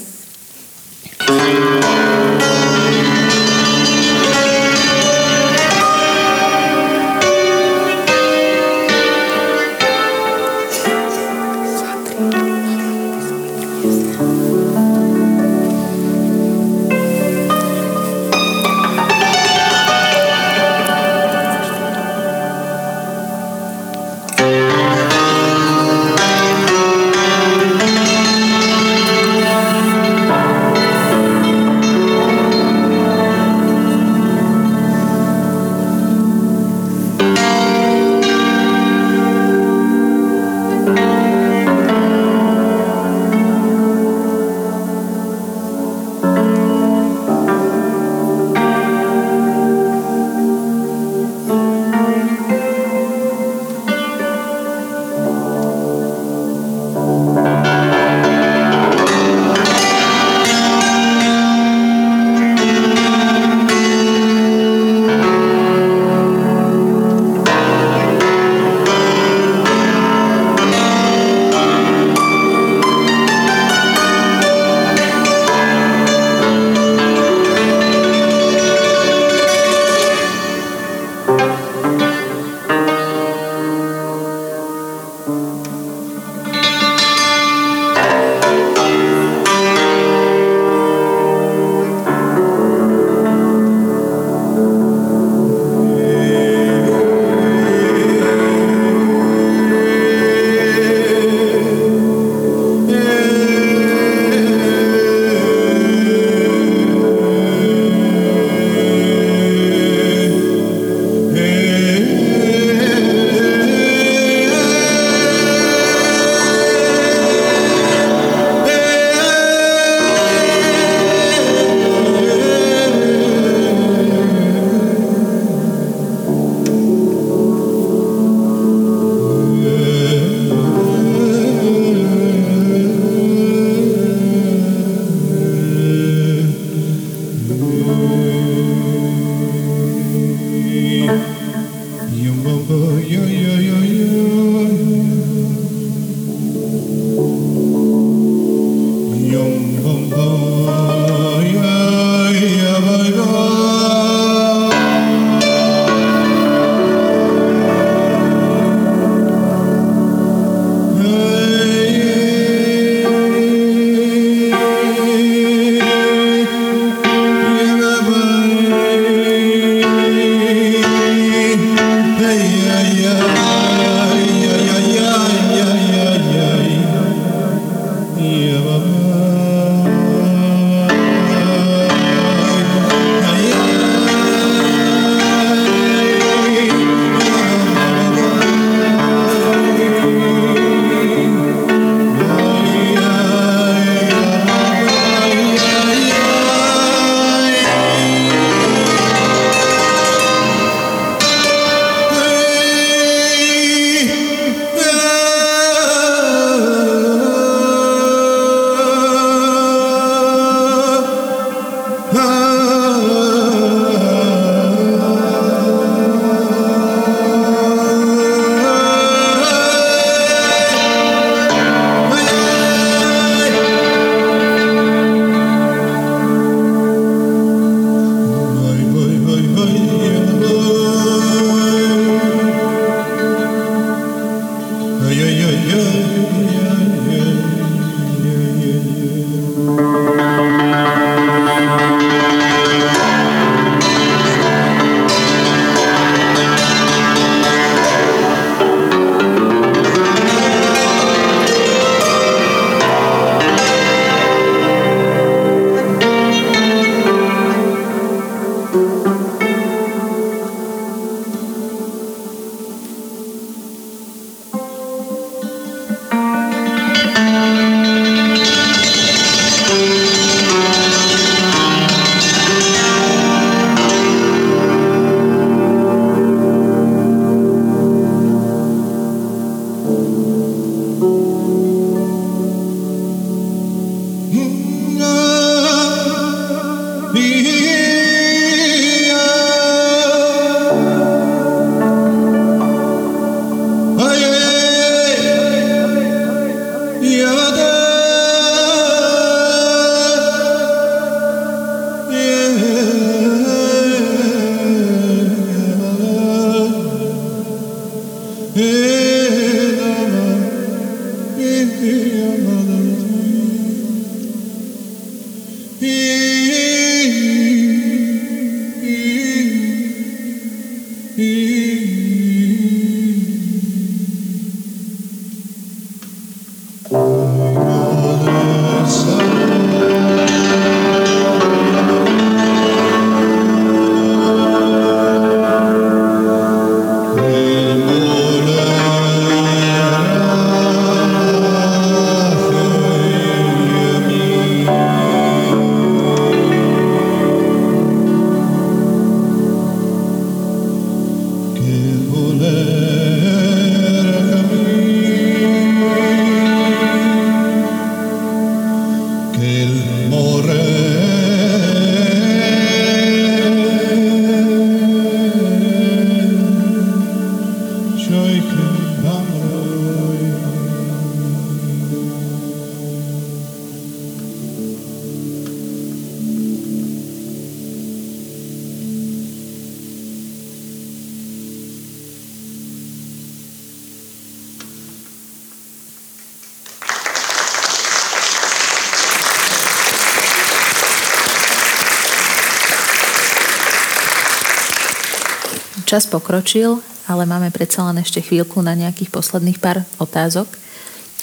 Čas pokročil, ale máme predsa len ešte chvíľku na nejakých posledných pár otázok.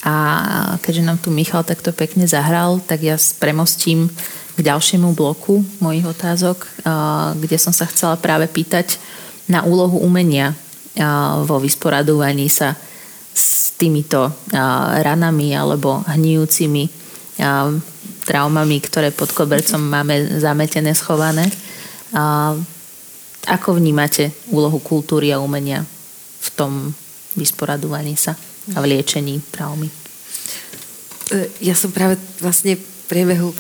A keďže nám tu Michal takto pekne zahral, tak ja premostím k ďalšiemu bloku mojich otázok, kde som sa chcela práve pýtať na úlohu umenia vo vysporadovaní sa s týmito ranami alebo hníjúcimi traumami, ktoré pod kobercom máme zametené, schované. Ako vnímate úlohu kultúry a umenia v tom vysporadovaní sa a v liečení traumy? E, ja som práve vlastne v priebehu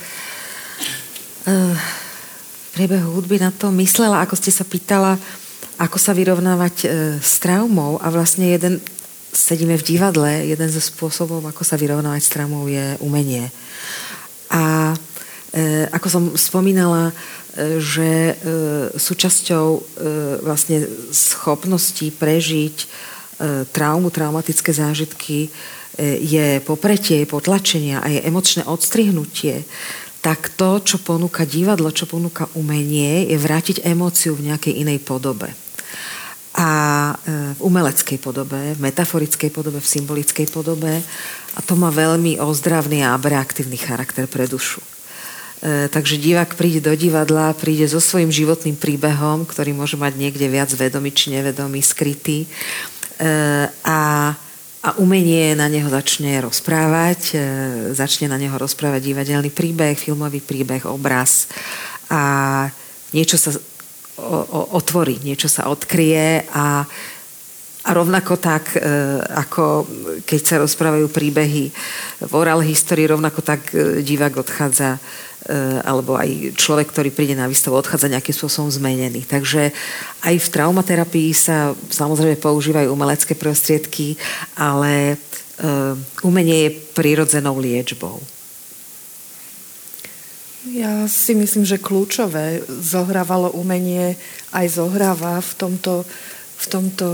e, v priebehu hudby na to myslela, ako ste sa pýtala, ako sa vyrovnávať e, s traumou a vlastne jeden, sedíme v divadle, jeden zo spôsobov, ako sa vyrovnávať s traumou je umenie. A ako som spomínala, že e, súčasťou vlastne schopnosti prežiť traumu, traumatické zážitky je popretie, potlačenie a je emočné odstrihnutie, tak to, čo ponúka divadlo, čo ponúka umenie, je vrátiť emóciu v nejakej inej podobe. A v umeleckej podobe, v metaforickej podobe, v symbolickej podobe. A to má veľmi ozdravný a aktívny charakter pre dušu. E, takže divák príde do divadla, príde so svojím životným príbehom, ktorý môže mať niekde viac vedomý či nevedomý, skrytý. E, a, a umenie na neho začne rozprávať, e, začne na neho rozprávať divadelný príbeh, filmový príbeh, obraz a niečo sa otvorí, niečo sa odkrie a a rovnako tak, ako keď sa rozprávajú príbehy v oral histórii, rovnako tak divák odchádza alebo aj človek, ktorý príde na výstavu, odchádza nejakým spôsobom zmenený. Takže aj v traumaterapii sa samozrejme používajú umelecké prostriedky, ale e, umenie je prirodzenou liečbou. Ja si myslím, že kľúčové zohrávalo umenie, aj zohráva v tomto, v tomto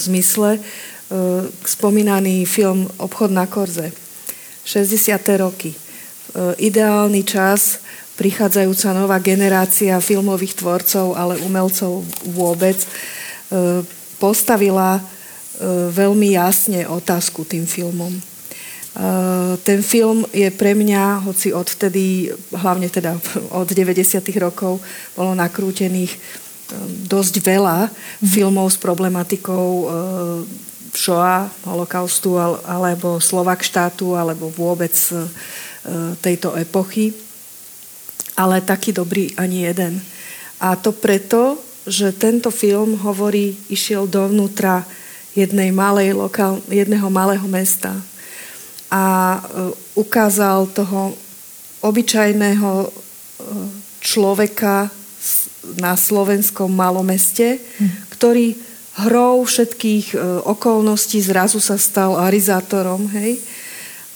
zmysle. E, spomínaný film Obchod na Korze, 60. roky ideálny čas, prichádzajúca nová generácia filmových tvorcov, ale umelcov vôbec, e, postavila e, veľmi jasne otázku tým filmom. Ten film je pre mňa, hoci odvtedy, hlavne teda od 90. rokov, bolo nakrútených dosť veľa filmov s problematikou Shoah, holokaustu, alebo Slovak štátu, alebo vôbec E, tejto epochy, ale taký dobrý ani jeden. A to preto, že tento film hovorí, išiel dovnútra jednej malej lokál, jedného malého mesta a e, ukázal toho obyčajného e, človeka na slovenskom malomeste, hm. ktorý hrou všetkých okolností zrazu sa stal arizátorom, hej,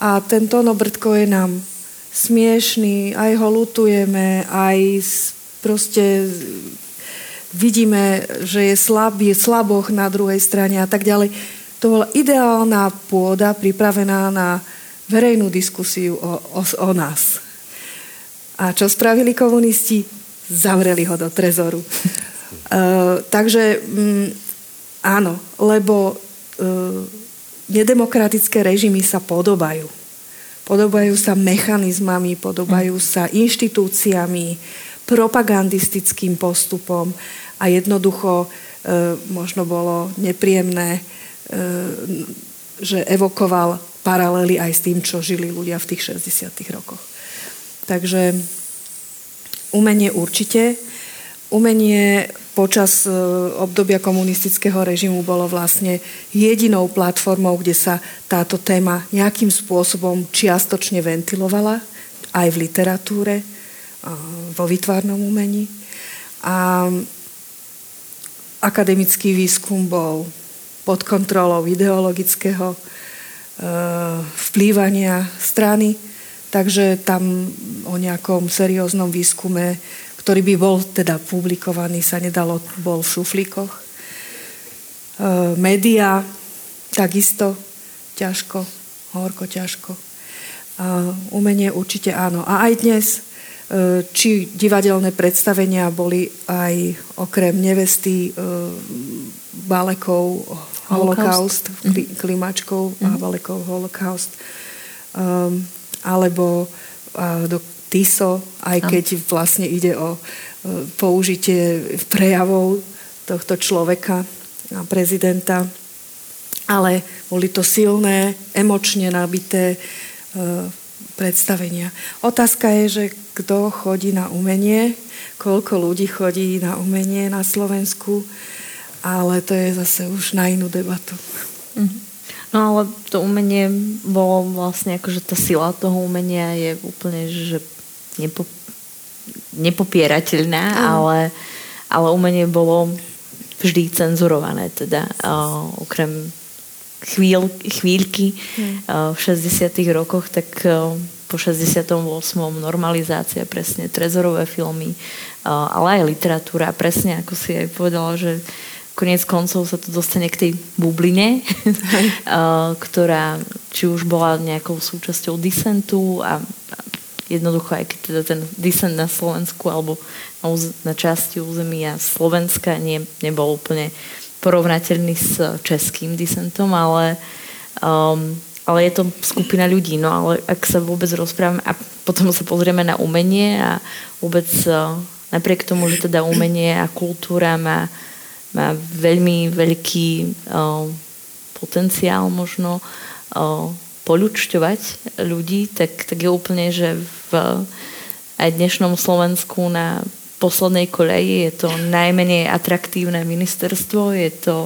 a ten Tono Brdko je nám smiešný, aj ho lutujeme, aj proste vidíme, že je slabý, slaboch na druhej strane a tak ďalej. To bola ideálna pôda pripravená na verejnú diskusiu o, o, o nás. A čo spravili komunisti? Zavreli ho do trezoru. Uh, takže um, áno, lebo uh, nedemokratické režimy sa podobajú. Podobajú sa mechanizmami, podobajú sa inštitúciami, propagandistickým postupom a jednoducho e, možno bolo nepríjemné, e, že evokoval paralely aj s tým, čo žili ľudia v tých 60. rokoch. Takže umenie určite. Umenie počas e, obdobia komunistického režimu bolo vlastne jedinou platformou, kde sa táto téma nejakým spôsobom čiastočne ventilovala, aj v literatúre, vo vytvárnom umení. A akademický výskum bol pod kontrolou ideologického e, vplývania strany, takže tam o nejakom serióznom výskume, ktorý by bol teda publikovaný, sa nedalo, bol v šuflíkoch. E, média takisto ťažko, horko ťažko. Umenie určite áno. A aj dnes E, či divadelné predstavenia boli aj okrem nevesty e, balekov holokaust, mm-hmm. klimačkov a mhm. balekov holokaust, um, alebo uh, do TISO, aj keď vlastne ide o uh, použitie prejavov tohto človeka, prezidenta, ale boli to silné, emočne nabité uh, predstavenia. Otázka je, že kto chodí na umenie, koľko ľudí chodí na umenie na Slovensku, ale to je zase už na inú debatu. Mhm. No ale to umenie bolo vlastne akože tá sila toho umenia je úplne, že nepo, nepopierateľná, mm. ale, ale umenie bolo vždy cenzurované, teda uh, okrem chvíľ, chvíľky mm. uh, v 60 rokoch, tak uh, po 68. normalizácia, presne trezorové filmy, ale aj literatúra, presne ako si aj povedala, že konec koncov sa to dostane k tej bubline, ktorá či už bola nejakou súčasťou disentu a jednoducho aj keď teda ten disent na Slovensku alebo na časti územia Slovenska nie, nebol úplne porovnateľný s českým disentom, ale um, ale je to skupina ľudí, no ale ak sa vôbec rozprávame a potom sa pozrieme na umenie a vôbec e, napriek tomu, že teda umenie a kultúra má, má veľmi veľký uh, potenciál možno uh, poľučťovať ľudí, tak, tak je úplne, že v aj dnešnom Slovensku na poslednej koleji je to najmenej atraktívne ministerstvo, je to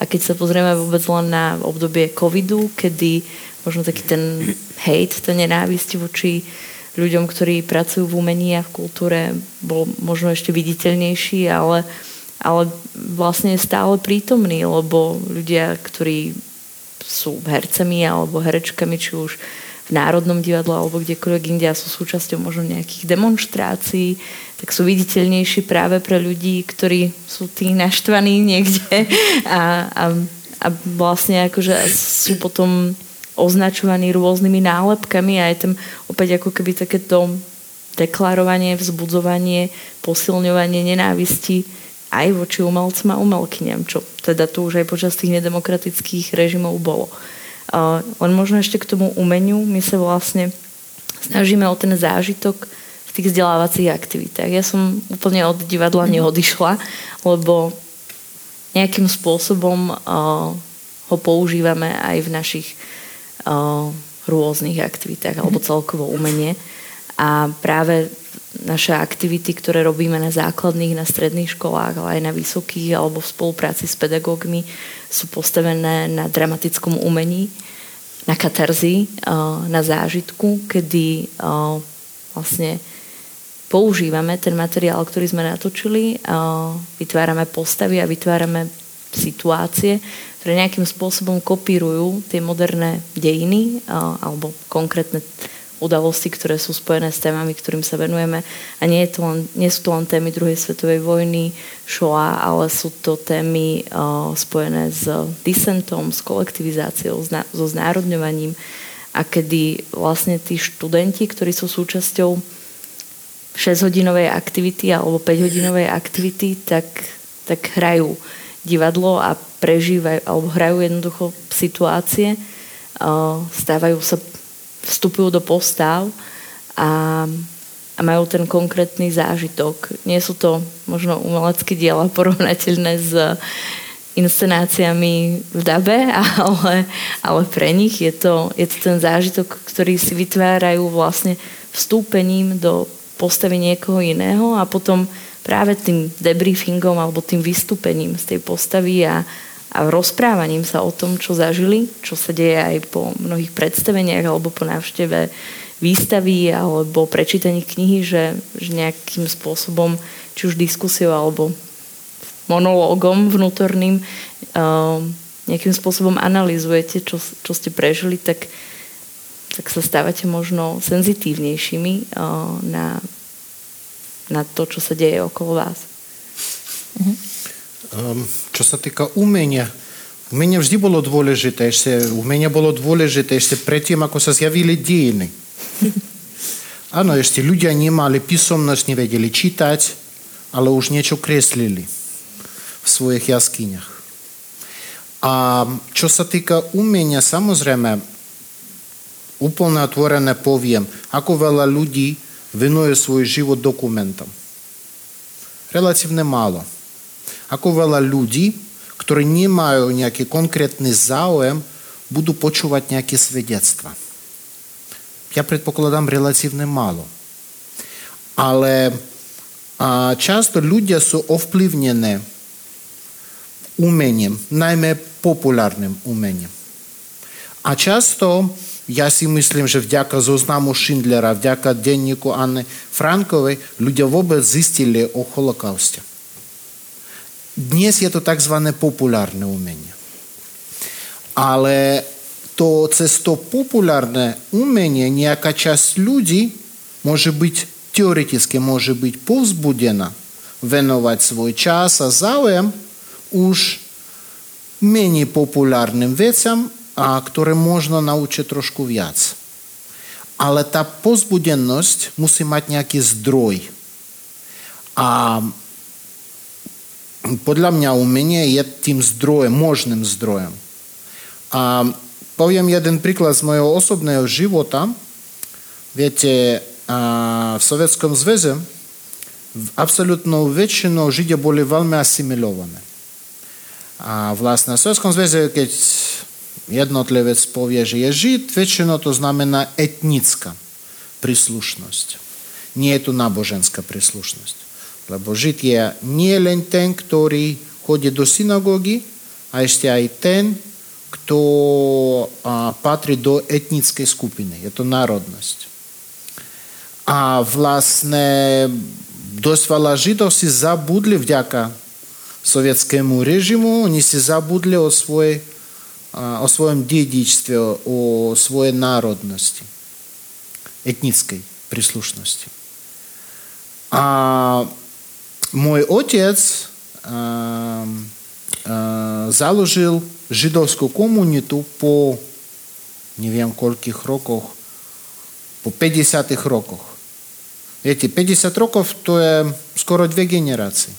a keď sa pozrieme vôbec len na obdobie covidu, kedy možno taký ten hate, ten nenávisť voči ľuďom, ktorí pracujú v umení a v kultúre, bol možno ešte viditeľnejší, ale, ale vlastne je stále prítomný, lebo ľudia, ktorí sú hercami alebo herečkami, či už v Národnom divadle alebo kdekoľvek inde a sú súčasťou možno nejakých demonstrácií, tak sú viditeľnejší práve pre ľudí, ktorí sú tí naštvaní niekde a, a, a vlastne akože sú potom označovaní rôznymi nálepkami a je tam opäť ako keby takéto deklarovanie, vzbudzovanie, posilňovanie nenávisti aj voči umelcom a umelkyniam, čo teda tu už aj počas tých nedemokratických režimov bolo. Uh, len možno ešte k tomu umeniu, my sa vlastne snažíme o ten zážitok v tých vzdelávacích aktivitách. Ja som úplne od divadla mhm. neodišla, lebo nejakým spôsobom uh, ho používame aj v našich uh, rôznych aktivitách alebo celkovo umenie. A práve naše aktivity, ktoré robíme na základných, na stredných školách, ale aj na vysokých alebo v spolupráci s pedagógmi, sú postavené na dramatickom umení, na katarzii, na zážitku, kedy vlastne používame ten materiál, ktorý sme natočili, vytvárame postavy a vytvárame situácie, ktoré nejakým spôsobom kopírujú tie moderné dejiny alebo konkrétne udalosti, ktoré sú spojené s témami, ktorým sa venujeme. A nie, je to len, nie sú to len témy druhej svetovej vojny, Shoah, ale sú to témy uh, spojené s disentom, s kolektivizáciou, s na, so znárodňovaním. A kedy vlastne tí študenti, ktorí sú súčasťou 6-hodinovej aktivity alebo 5-hodinovej aktivity, tak, tak hrajú divadlo a prežívajú, alebo hrajú jednoducho situácie, stávajú sa, vstupujú do postav a, a majú ten konkrétny zážitok. Nie sú to možno umelecké diela porovnateľné s inscenáciami v dabe, ale, ale pre nich je to, je to ten zážitok, ktorý si vytvárajú vlastne vstúpením do postavy niekoho iného a potom práve tým debriefingom alebo tým vystúpením z tej postavy a, a rozprávaním sa o tom, čo zažili, čo sa deje aj po mnohých predstaveniach alebo po návšteve výstavy alebo prečítaní knihy, že, že nejakým spôsobom, či už diskusiou alebo monológom vnútorným uh, nejakým spôsobom analizujete, čo, čo ste prežili, tak tak sa stávate možno senzitívnejšími uh, na, na to, čo sa deje okolo vás. Mhm. Um, čo sa týka umenia, umenie vždy bolo dôležité. Ešte, umenie bolo dôležité ešte predtým, ako sa zjavili dejiny. Áno, ešte ľudia nemali písomnosť, nevedeli čítať, ale už niečo kreslili v svojich jaskyniach. A čo sa týka umenia, samozrejme, úplne otvorené poviem, ako veľa ľudí venuje svoj život dokumentom. Relatívne málo. Ako veľa ľudí, ktorí nemajú nejaký konkrétny záujem, budú počúvať nejaké svedectva. Ja predpokladám relatívne málo. Ale a často ľudia sú ovplyvnené umením, najmä populárnym umením. A často ja si myslím, že vďaka zoznamu Šindlera, vďaka denníku Anny Frankovej ľudia vôbec zistili o holokauste. Dnes je to tzv. populárne umenie. Ale to cez to populárne umenie nejaká časť ľudí môže byť teoreticky môže byť povzbudená venovať svoj čas a záujem už menej populárnym veciam a ktoré možno naučiť trošku viac. Ale tá pozbudenosť musí mať nejaký zdroj. A podľa mňa umenie je tým zdrojem, možným zdrojem. A poviem jeden príklad z mojho osobného života. Viete, v Sovietskom zväze absolútnou väčšinou Židia boli veľmi asimilované. A vlastne v Sovietskom zväze, keď jednotlivec povie, že je Žid, väčšinou to znamená etnická príslušnosť. Nie je to náboženská príslušnosť. La Božitия не е лен тен, который ходи до синагоги, а ще е и тен, кто а, патри до етнической скупины, это е народность. А власне досвала жидов си забудли вдяка советскому режиму, они си забудли о, свой, а, о своем дедичестве, о своей народности, этнической прислушности. А môj otec založil židovskú komunitu po neviem koľkých rokoch, po 50 rokoch. Viete, 50 rokov to je skoro dve generácie.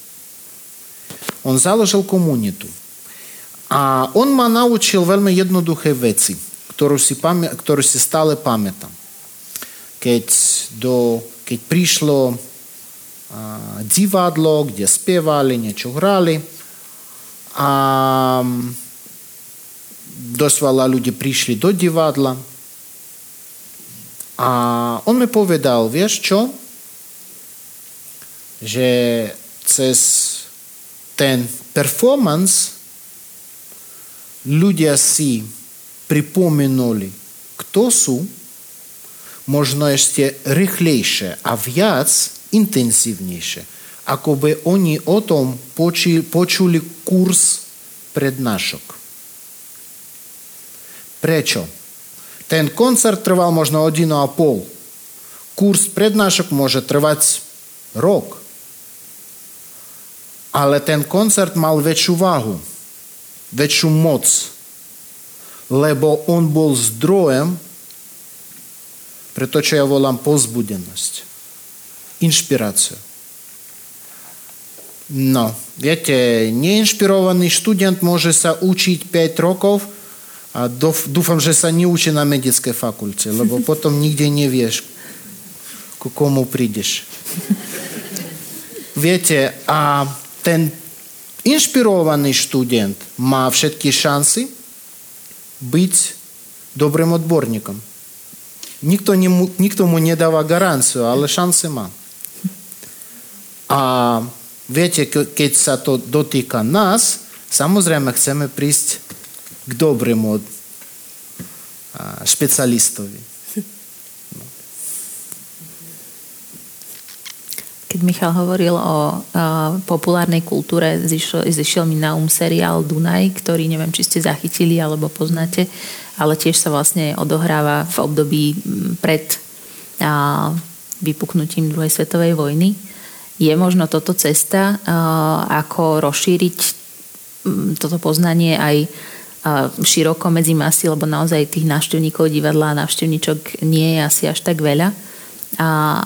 On založil komunitu. A on ma naučil veľmi jednoduché veci, ktorú si, pamä, ktorú si stále pamätám. Keď, do, keď prišlo divadlo, kde spievali, niečo hrali. A dosť veľa ľudí prišli do divadla. A on mi povedal, vieš čo, že cez ten performance ľudia si pripomenuli, kto sú, možno ešte rýchlejšie a viac intenzívnejšie, ako by oni o tom počuli kurz prednášok. Prečo? Ten koncert trval možno hodinu a pol. Kurs prednášok môže trvať rok. Ale ten koncert mal väčšiu váhu väčšiu moc, lebo on bol zdrojem pre to, čo ja volám pozbudenosť. Inšpiráciu. No, viete, neinšpirovaný študent môže sa učiť 5 rokov a dúfam, že sa neučí na medickej fakulte, lebo potom nikde nevieš, ku komu prídeš. Viete, a ten inšpirovaný študent má všetky šanci byť dobrým odborníkom. Nikto, nemu, nikto mu nedáva garanciu, ale šance má. A viete, keď sa to dotýka nás, samozrejme chceme prísť k dobrému špecialistovi. Keď Michal hovoril o uh, populárnej kultúre, zišiel, zišiel mi na um seriál Dunaj, ktorý neviem, či ste zachytili alebo poznáte, ale tiež sa vlastne odohráva v období pred uh, vypuknutím druhej svetovej vojny je možno toto cesta, ako rozšíriť toto poznanie aj široko medzi masy, lebo naozaj tých návštevníkov divadla a návštevníčok nie je asi až tak veľa. A,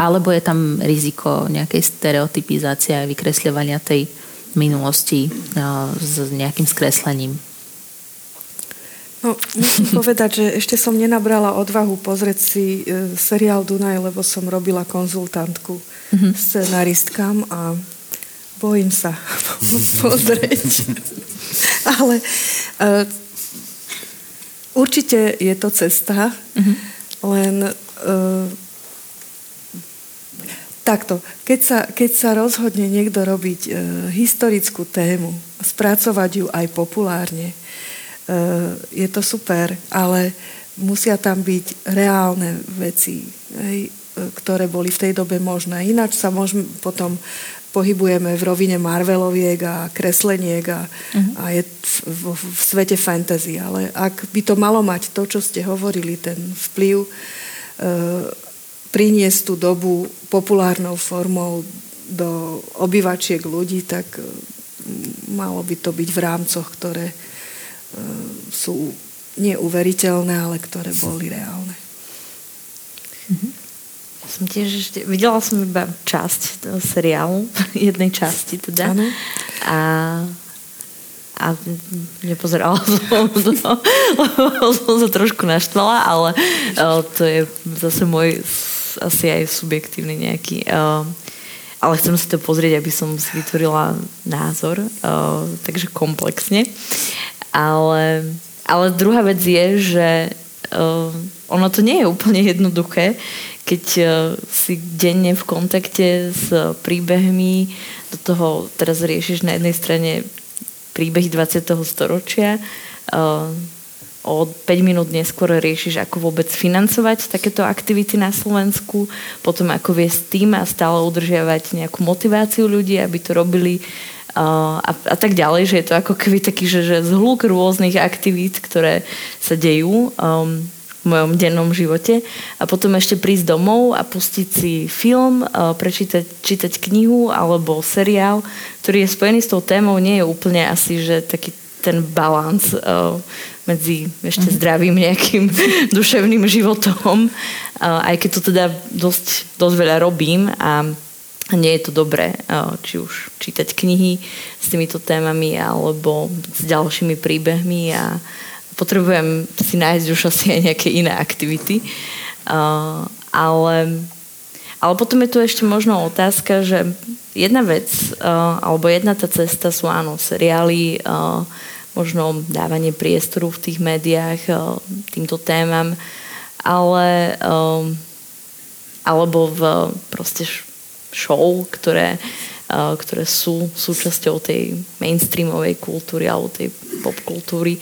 alebo je tam riziko nejakej stereotypizácie a vykresľovania tej minulosti s nejakým skreslením? No, musím povedať, že ešte som nenabrala odvahu pozrieť si e, seriál Dunaj, lebo som robila konzultantku mm-hmm. scenaristkám a bojím sa pozrieť. Ale uh, určite je to cesta, mm-hmm. len uh, takto, keď sa, keď sa rozhodne niekto robiť uh, historickú tému, spracovať ju aj populárne, je to super, ale musia tam byť reálne veci, hej, eh, ktoré boli v tej dobe možné. Ináč sa môžeme potom pohybujeme v rovine Marveloviek a kresleniek a, uh-huh. a je v, v, v svete fantasy. Ale ak by to malo mať to, čo ste hovorili, ten vplyv, e, priniesť tú dobu populárnou formou do obyvačiek ľudí, tak malo by to byť v rámcoch, ktoré sú neuveriteľné, ale ktoré boli reálne. Mm-hmm. Som tiež ešte, videla som iba časť toho seriálu, jednej časti teda. Ano. A a nepozerala som to, som sa trošku naštvala, ale uh, to je zase môj asi aj subjektívny nejaký uh, ale chcem si to pozrieť, aby som si vytvorila názor, uh, takže komplexne. Ale, ale druhá vec je, že uh, ono to nie je úplne jednoduché, keď uh, si denne v kontakte s príbehmi, do toho teraz riešiš na jednej strane príbehy 20. storočia, uh, o 5 minút neskôr riešiš, ako vôbec financovať takéto aktivity na Slovensku, potom ako viesť tým a stále udržiavať nejakú motiváciu ľudí, aby to robili a, a tak ďalej, že je to ako keby taký, že, že zhluk rôznych aktivít, ktoré sa dejú um, v mojom dennom živote. A potom ešte prísť domov a pustiť si film, uh, prečítať čítať knihu alebo seriál, ktorý je spojený s tou témou, nie je úplne asi, že taký ten balans uh, medzi ešte mhm. zdravým nejakým duševným životom, uh, aj keď to teda dosť, dosť veľa robím a nie je to dobré, či už čítať knihy s týmito témami alebo s ďalšími príbehmi a potrebujem si nájsť už asi aj nejaké iné aktivity. Ale, ale potom je tu ešte možno otázka, že jedna vec alebo jedna tá cesta sú áno, seriály, možno dávanie priestoru v tých médiách týmto témam, ale alebo v proste show, ktoré, uh, ktoré sú súčasťou tej mainstreamovej kultúry alebo tej popkultúry.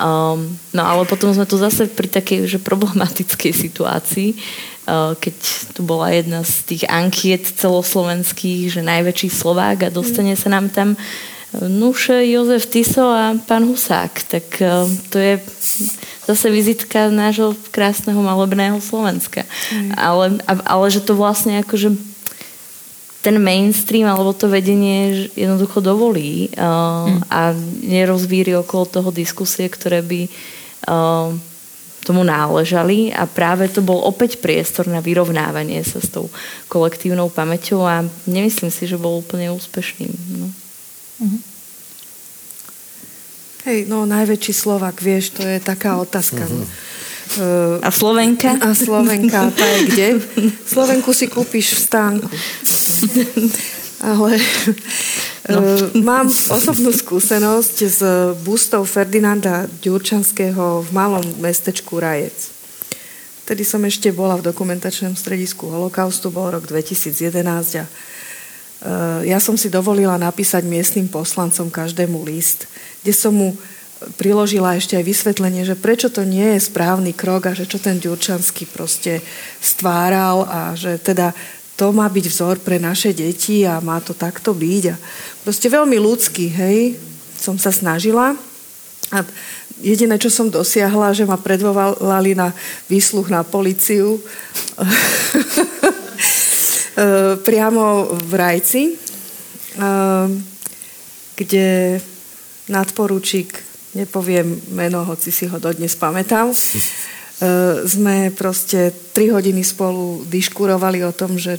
Um, no ale potom sme tu zase pri takej že problematickej situácii, uh, keď tu bola jedna z tých ankiet celoslovenských, že najväčší Slovák a dostane sa nám tam uh, Nuše, Jozef Tiso a pán Husák. Tak uh, to je zase vizitka nášho krásneho malebného Slovenska. Mm. Ale, ale že to vlastne akože ten mainstream alebo to vedenie jednoducho dovolí uh, mm. a nerozvíri okolo toho diskusie, ktoré by uh, tomu náležali a práve to bol opäť priestor na vyrovnávanie sa s tou kolektívnou pamäťou a nemyslím si, že bol úplne úspešným. No. Mhm. Hej, no najväčší Slovak, vieš, to je taká otázka. Uh-huh. A Slovenka? A Slovenka, tá je kde? Slovenku si kúpiš v stánku. Ale no. E, mám osobnú skúsenosť s bustou Ferdinanda Ďurčanského v malom mestečku Rajec. Vtedy som ešte bola v dokumentačnom stredisku holokaustu, bol rok 2011 a e, ja som si dovolila napísať miestnym poslancom každému list, kde som mu priložila ešte aj vysvetlenie, že prečo to nie je správny krok a že čo ten Ďurčanský proste stváral a že teda to má byť vzor pre naše deti a má to takto byť. A proste veľmi ľudský, hej, som sa snažila. A jediné, čo som dosiahla, že ma predvolali na výsluch na policiu priamo v Rajci, kde nadporučík, nepoviem meno, hoci si ho dodnes pamätám, sme proste tri hodiny spolu diškurovali o tom, že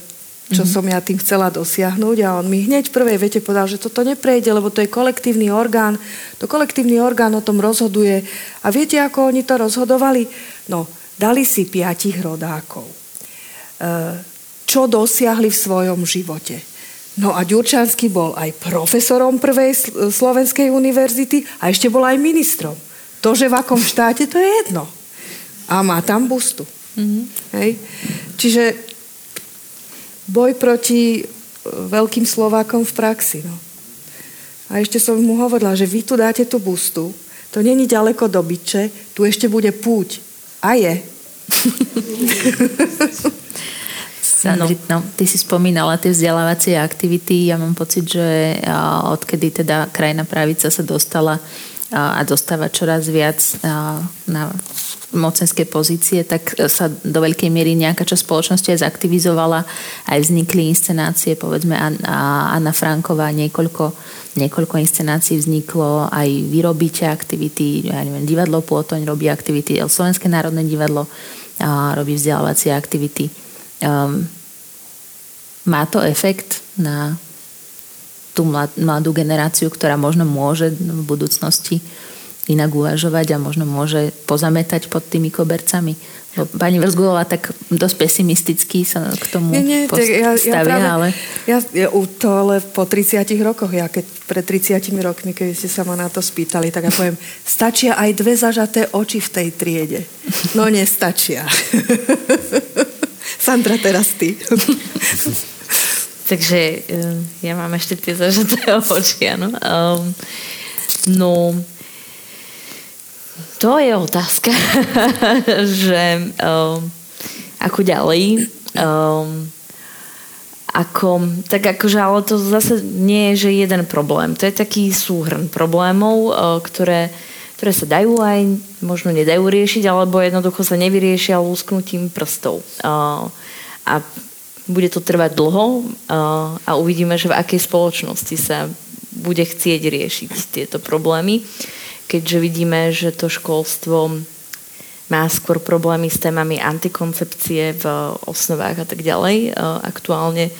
čo mm-hmm. som ja tým chcela dosiahnuť a on mi hneď v prvej vete povedal, že toto neprejde, lebo to je kolektívny orgán, to kolektívny orgán o tom rozhoduje. A viete, ako oni to rozhodovali? No, dali si piatich rodákov. E, čo dosiahli v svojom živote? No a Ďurčanský bol aj profesorom prvej slovenskej univerzity a ešte bol aj ministrom. To, že v akom štáte, to je jedno. A má tam bustu. Mm-hmm. Hej? Čiže boj proti e, veľkým Slovákom v praxi. No. A ešte som mu hovorila, že vy tu dáte tú bustu, to není ďaleko do byče, tu ešte bude púť. A je. Sandri, no, ty si spomínala tie vzdelávacie aktivity. Ja mám pocit, že odkedy teda krajina pravica sa dostala a dostáva čoraz viac na mocenské pozície, tak sa do veľkej miery nejaká časť spoločnosti aj zaktivizovala, aj vznikli inscenácie, povedzme Anna Franková, niekoľko, niekoľko inscenácií vzniklo, aj vyrobíte aktivity, ja neviem, divadlo Pôtoň robí aktivity, Slovenské národné divadlo robí vzdelávacie aktivity. Um, má to efekt na tú mladú generáciu, ktorá možno môže v budúcnosti inak uvažovať a možno môže pozametať pod tými kobercami. Pani Vrzgulová tak dosť pesimisticky sa k tomu nie, nie, postavia, ja, ja práve, ale... Ja, ja, to ale po 30 rokoch, ja keď pred 30 rokmi, keď ste sa ma na to spýtali, tak ja poviem, stačia aj dve zažaté oči v tej triede. No nestačia. Sandra, teraz ty. Takže eh, ja mám ešte tie zažaté oči, áno. Um, no, to je otázka, že um, ako ďalej. Um, ako, tak akože, ale to zase nie je, že jeden problém. To je taký súhrn problémov, uh, ktoré, ktoré sa dajú aj, možno nedajú riešiť, alebo jednoducho sa nevyriešia lúsknutím prstov. Uh, a bude to trvať dlho uh, a uvidíme, že v akej spoločnosti sa bude chcieť riešiť tieto problémy. Keďže vidíme, že to školstvo má skôr problémy s témami antikoncepcie v osnovách a tak ďalej. Aktuálne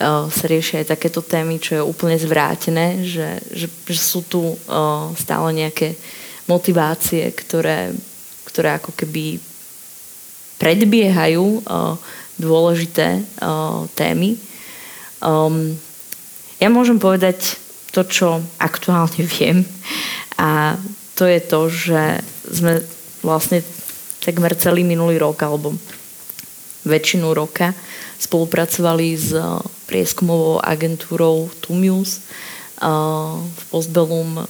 sa riešia aj takéto témy, čo je úplne zvrátené, že, že, že sú tu stále nejaké motivácie, ktoré, ktoré ako keby predbiehajú dôležité témy. Ja môžem povedať to, čo aktuálne viem a to je to, že sme vlastne takmer celý minulý rok alebo väčšinu roka spolupracovali s prieskumovou agentúrou Tumius v Postbellum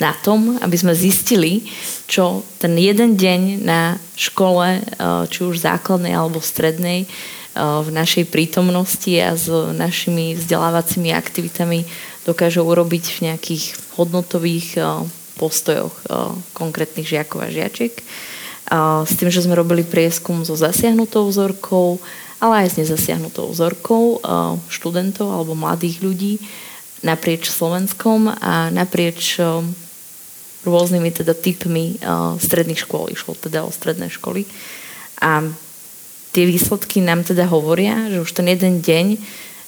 na tom, aby sme zistili, čo ten jeden deň na škole, či už základnej alebo strednej, v našej prítomnosti a s našimi vzdelávacími aktivitami dokážu urobiť v nejakých hodnotových eh, postojoch eh, konkrétnych žiakov a žiačiek. S tým, že sme robili prieskum so zasiahnutou vzorkou, ale aj s nezasiahnutou vzorkou eh, študentov alebo mladých ľudí naprieč Slovenskom a naprieč rôznymi teda typmi uh, stredných škôl. Išlo teda o stredné školy. A tie výsledky nám teda hovoria, že už ten jeden deň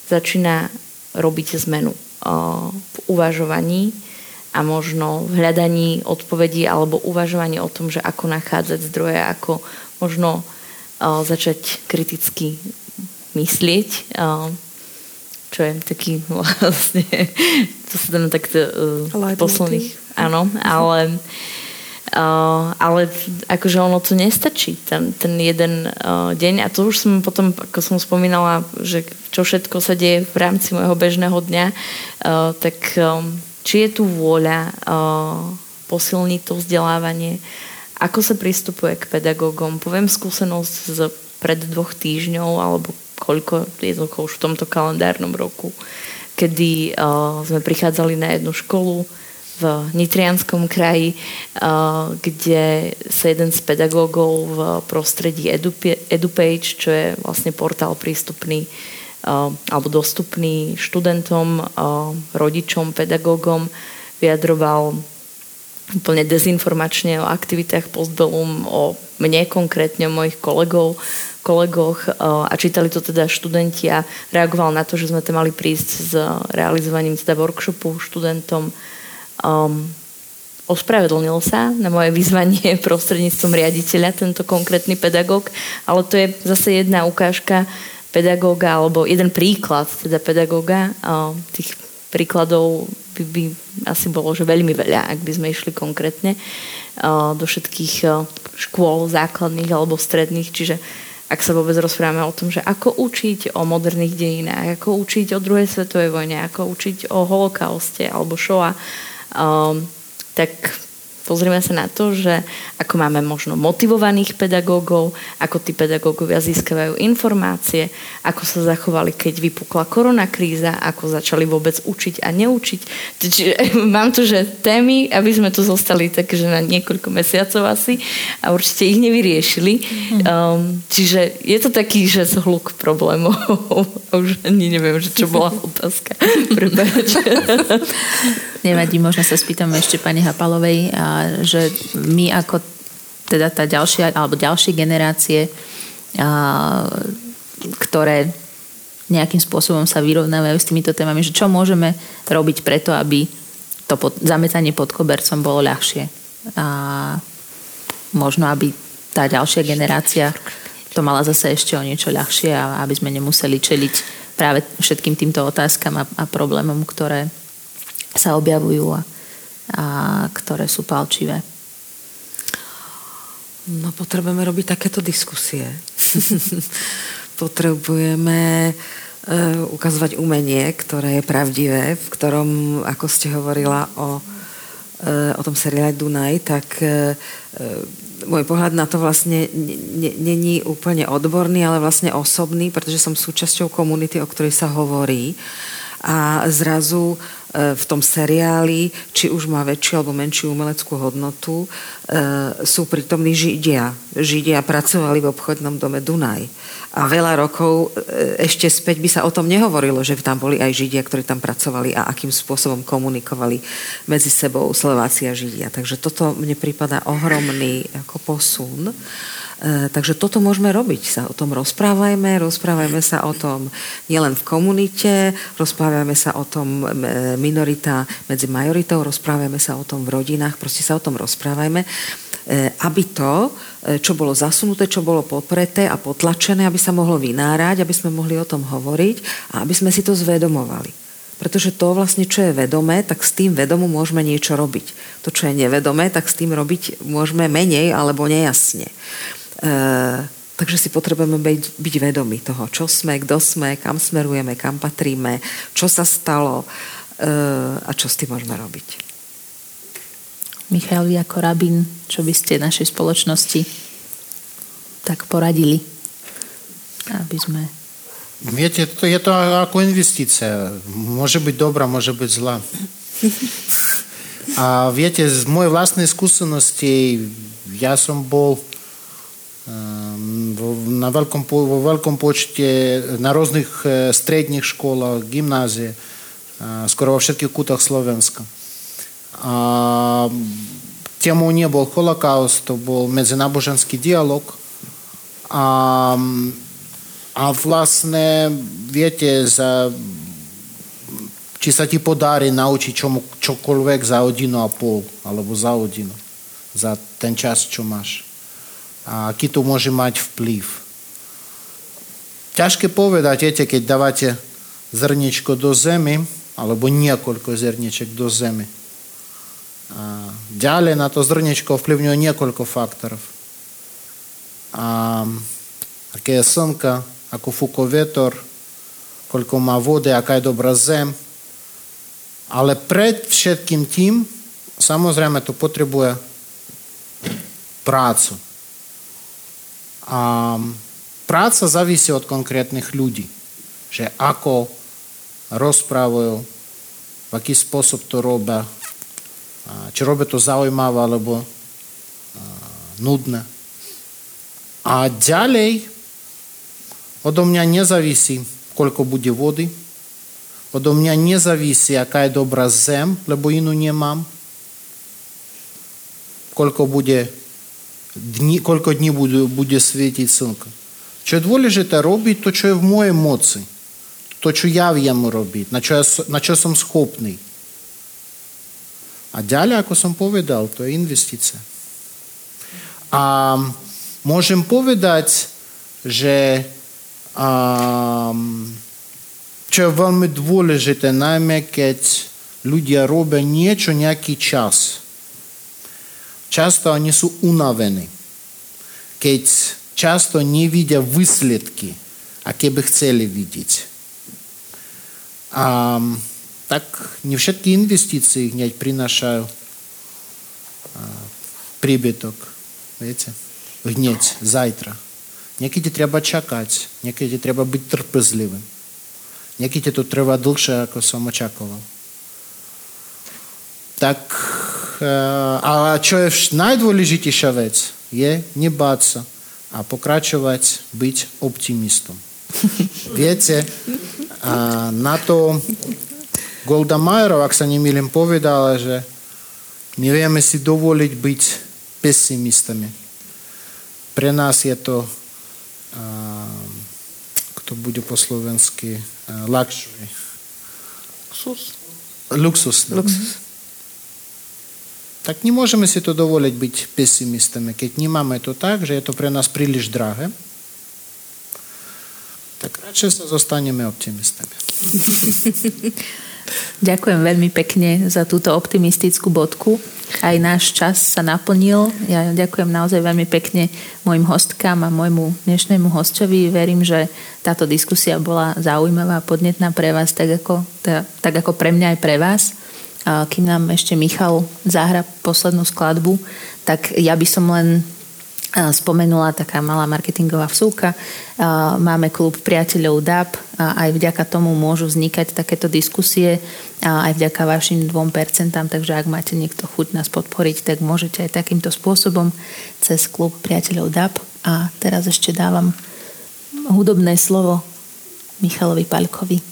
začína robiť zmenu uh, v uvažovaní a možno v hľadaní odpovedí alebo uvažovaní o tom, že ako nachádzať zdroje, ako možno uh, začať kriticky myslieť. Čo je taký vlastne, to sa tam takto uh, posledných, áno, ale uh, ale akože ono to nestačí, ten, ten jeden uh, deň. A to už som potom, ako som spomínala, že čo všetko sa deje v rámci môjho bežného dňa, uh, tak um, či je tu vôľa uh, posilniť to vzdelávanie, ako sa pristupuje k pedagógom. Poviem skúsenosť z pred dvoch týždňov alebo koľko, jednoducho už v tomto kalendárnom roku, kedy uh, sme prichádzali na jednu školu v Nitrianskom kraji, uh, kde sa jeden z pedagógov v prostredí EduPage, čo je vlastne portál prístupný uh, alebo dostupný študentom, uh, rodičom, pedagógom, vyjadroval úplne dezinformačne o aktivitách Postbellum, o mne konkrétne, mojich kolegov, kolegoch eh, a čítali to teda študenti a reagoval na to, že sme tam mali prísť s realizovaním teda workshopu študentom. Um, ospravedlnil sa na moje vyzvanie prostredníctvom riaditeľa, tento konkrétny pedagóg, ale to je zase jedna ukážka pedagóga, alebo jeden príklad teda pedagóga. Uh, tých príkladov by, by asi bolo, že veľmi veľa, ak by sme išli konkrétne uh, do všetkých uh, škôl základných alebo stredných, čiže ak sa vôbec rozprávame o tom, že ako učiť o moderných dejinách, ako učiť o druhej svetovej vojne, ako učiť o holokauste alebo Shoah, um, tak Pozrieme sa na to, že ako máme možno motivovaných pedagógov, ako tí pedagógovia získavajú informácie, ako sa zachovali, keď vypukla koronakríza, ako začali vôbec učiť a neučiť. Čiže mám tu, že témy, aby sme tu zostali takže na niekoľko mesiacov asi a určite ich nevyriešili. Um, čiže je to taký, že zhluk problémov. Už ani neviem, že čo bola otázka. Nevadí, možno sa spýtame ešte pani Hapalovej, a, že my ako teda tá ďalšia, alebo ďalšie generácie, a, ktoré nejakým spôsobom sa vyrovnávajú s týmito témami, že čo môžeme robiť preto, aby to pod, zametanie pod kobercom bolo ľahšie. A možno, aby tá ďalšia generácia to mala zase ešte o niečo ľahšie a aby sme nemuseli čeliť práve všetkým týmto otázkam a, a problémom, ktoré sa objavujú a, a ktoré sú palčivé. No potrebujeme robiť takéto diskusie. potrebujeme e, ukazovať umenie, ktoré je pravdivé, v ktorom, ako ste hovorila o, e, o tom seriále Dunaj, tak e, môj pohľad na to vlastne není úplne odborný, ale vlastne osobný, pretože som súčasťou komunity, o ktorej sa hovorí. A zrazu E, v tom seriáli, či už má väčšiu alebo menšiu umeleckú hodnotu, e, sú prítomní Židia. Židia pracovali v obchodnom dome Dunaj. A veľa rokov e, ešte späť by sa o tom nehovorilo, že tam boli aj Židia, ktorí tam pracovali a akým spôsobom komunikovali medzi sebou Slováci a Židia. Takže toto mne prípada ohromný ako posun. E, takže toto môžeme robiť. Sa o tom rozprávajme, rozprávajme sa o tom nielen v komunite, rozprávajme sa o tom e, minorita medzi majoritou, rozprávajme sa o tom v rodinách, proste sa o tom rozprávajme, e, aby to, čo bolo zasunuté, čo bolo popreté a potlačené, aby sa mohlo vynárať, aby sme mohli o tom hovoriť a aby sme si to zvedomovali. Pretože to vlastne, čo je vedomé, tak s tým vedomu môžeme niečo robiť. To, čo je nevedomé, tak s tým robiť môžeme menej alebo nejasne. Eh, takže si potrebujeme byť, byť vedomi toho, čo sme, kto sme, kam smerujeme, kam patríme, čo sa stalo eh, a čo s tým môžeme robiť. Michal, vy ako rabín, čo by ste našej spoločnosti tak poradili, aby sme... Viete, to je to ako investícia. Môže byť dobrá, môže byť zlá. A viete, z mojej vlastnej skúsenosti ja som bol na veľkom, vo veľkom počte na rôznych stredných školách, gymnázie, skoro vo všetkých kútach Slovenska. A témou nebol holokaust, to bol medzináboženský dialog. A, a vlastne, viete, za, či sa ti podarí naučiť čomu, čokoľvek za hodinu a pol, alebo za hodinu, za ten čas, čo máš. A aký to môže mať vplyv. Ťažké povedať, viete, keď dávate zrničko do zemi, alebo niekoľko zrniček do zemi. A ďalej na to zrničko vplyvňuje niekoľko faktorov. A aké je slnka, ako fúko vetor, koľko má vody, aká je dobrá zem. Ale pred všetkým tým, samozrejme, to potrebuje prácu. A práca závisí od konkrétnych ľudí. Že ako rozprávajú, v aký spôsob to robia, či robia to zaujímavé alebo nudné. A ďalej odo mňa nezávisí, koľko bude vody, odo mňa nezávisí, aká je dobrá zem, lebo inú nemám, koľko bude dní, koľko dní bude, bude svietiť slnko. Čo je dôležité robiť to, čo je v mojej moci. To, čo ja viem robiť, na čo, ja, na čo som schopný. A ďalej, ako som povedal, to je investícia. A môžem povedať, že um, čo je veľmi dôležité, najmä keď ľudia robia niečo nejaký čas. Často oni sú unavení. Keď často nevidia výsledky, aké by chceli vidieť. A tak nie všetky investície hneď prinášajú príbytok. Viete? Hneď, zajtra. Niekedy treba čakať, niekedy treba byť trpezlivým. Niekedy to trvá dlhšie, ako som očakoval. Tak, a čo je najdôležitejšia vec, je nebáť sa a pokračovať byť optimistom. Viete, a na to Golda Meirov, ak sa nemýlim, povedala, že nevieme si dovoliť byť pesimistami. Pre nás je to, kto bude po slovensky, luxury. Luxus. Luxus. Luxus. Tak nemôžeme si to dovoliť byť pesimistami, keď nemáme to tak, že je to pre nás príliš drahé, tak radšej sa zostaneme optimistami. Ďakujem veľmi pekne za túto optimistickú bodku. Aj náš čas sa naplnil. Ja ďakujem naozaj veľmi pekne mojim hostkám a môjmu dnešnému hostovi. Verím, že táto diskusia bola zaujímavá a podnetná pre vás, tak ako, tak ako pre mňa aj pre vás. Kým nám ešte Michal zahra poslednú skladbu, tak ja by som len spomenula taká malá marketingová vsúka. Máme klub priateľov DAP a aj vďaka tomu môžu vznikať takéto diskusie a aj vďaka vašim 2%, takže ak máte niekto chuť nás podporiť, tak môžete aj takýmto spôsobom cez klub priateľov DAP. A teraz ešte dávam hudobné slovo Michalovi Palkovi.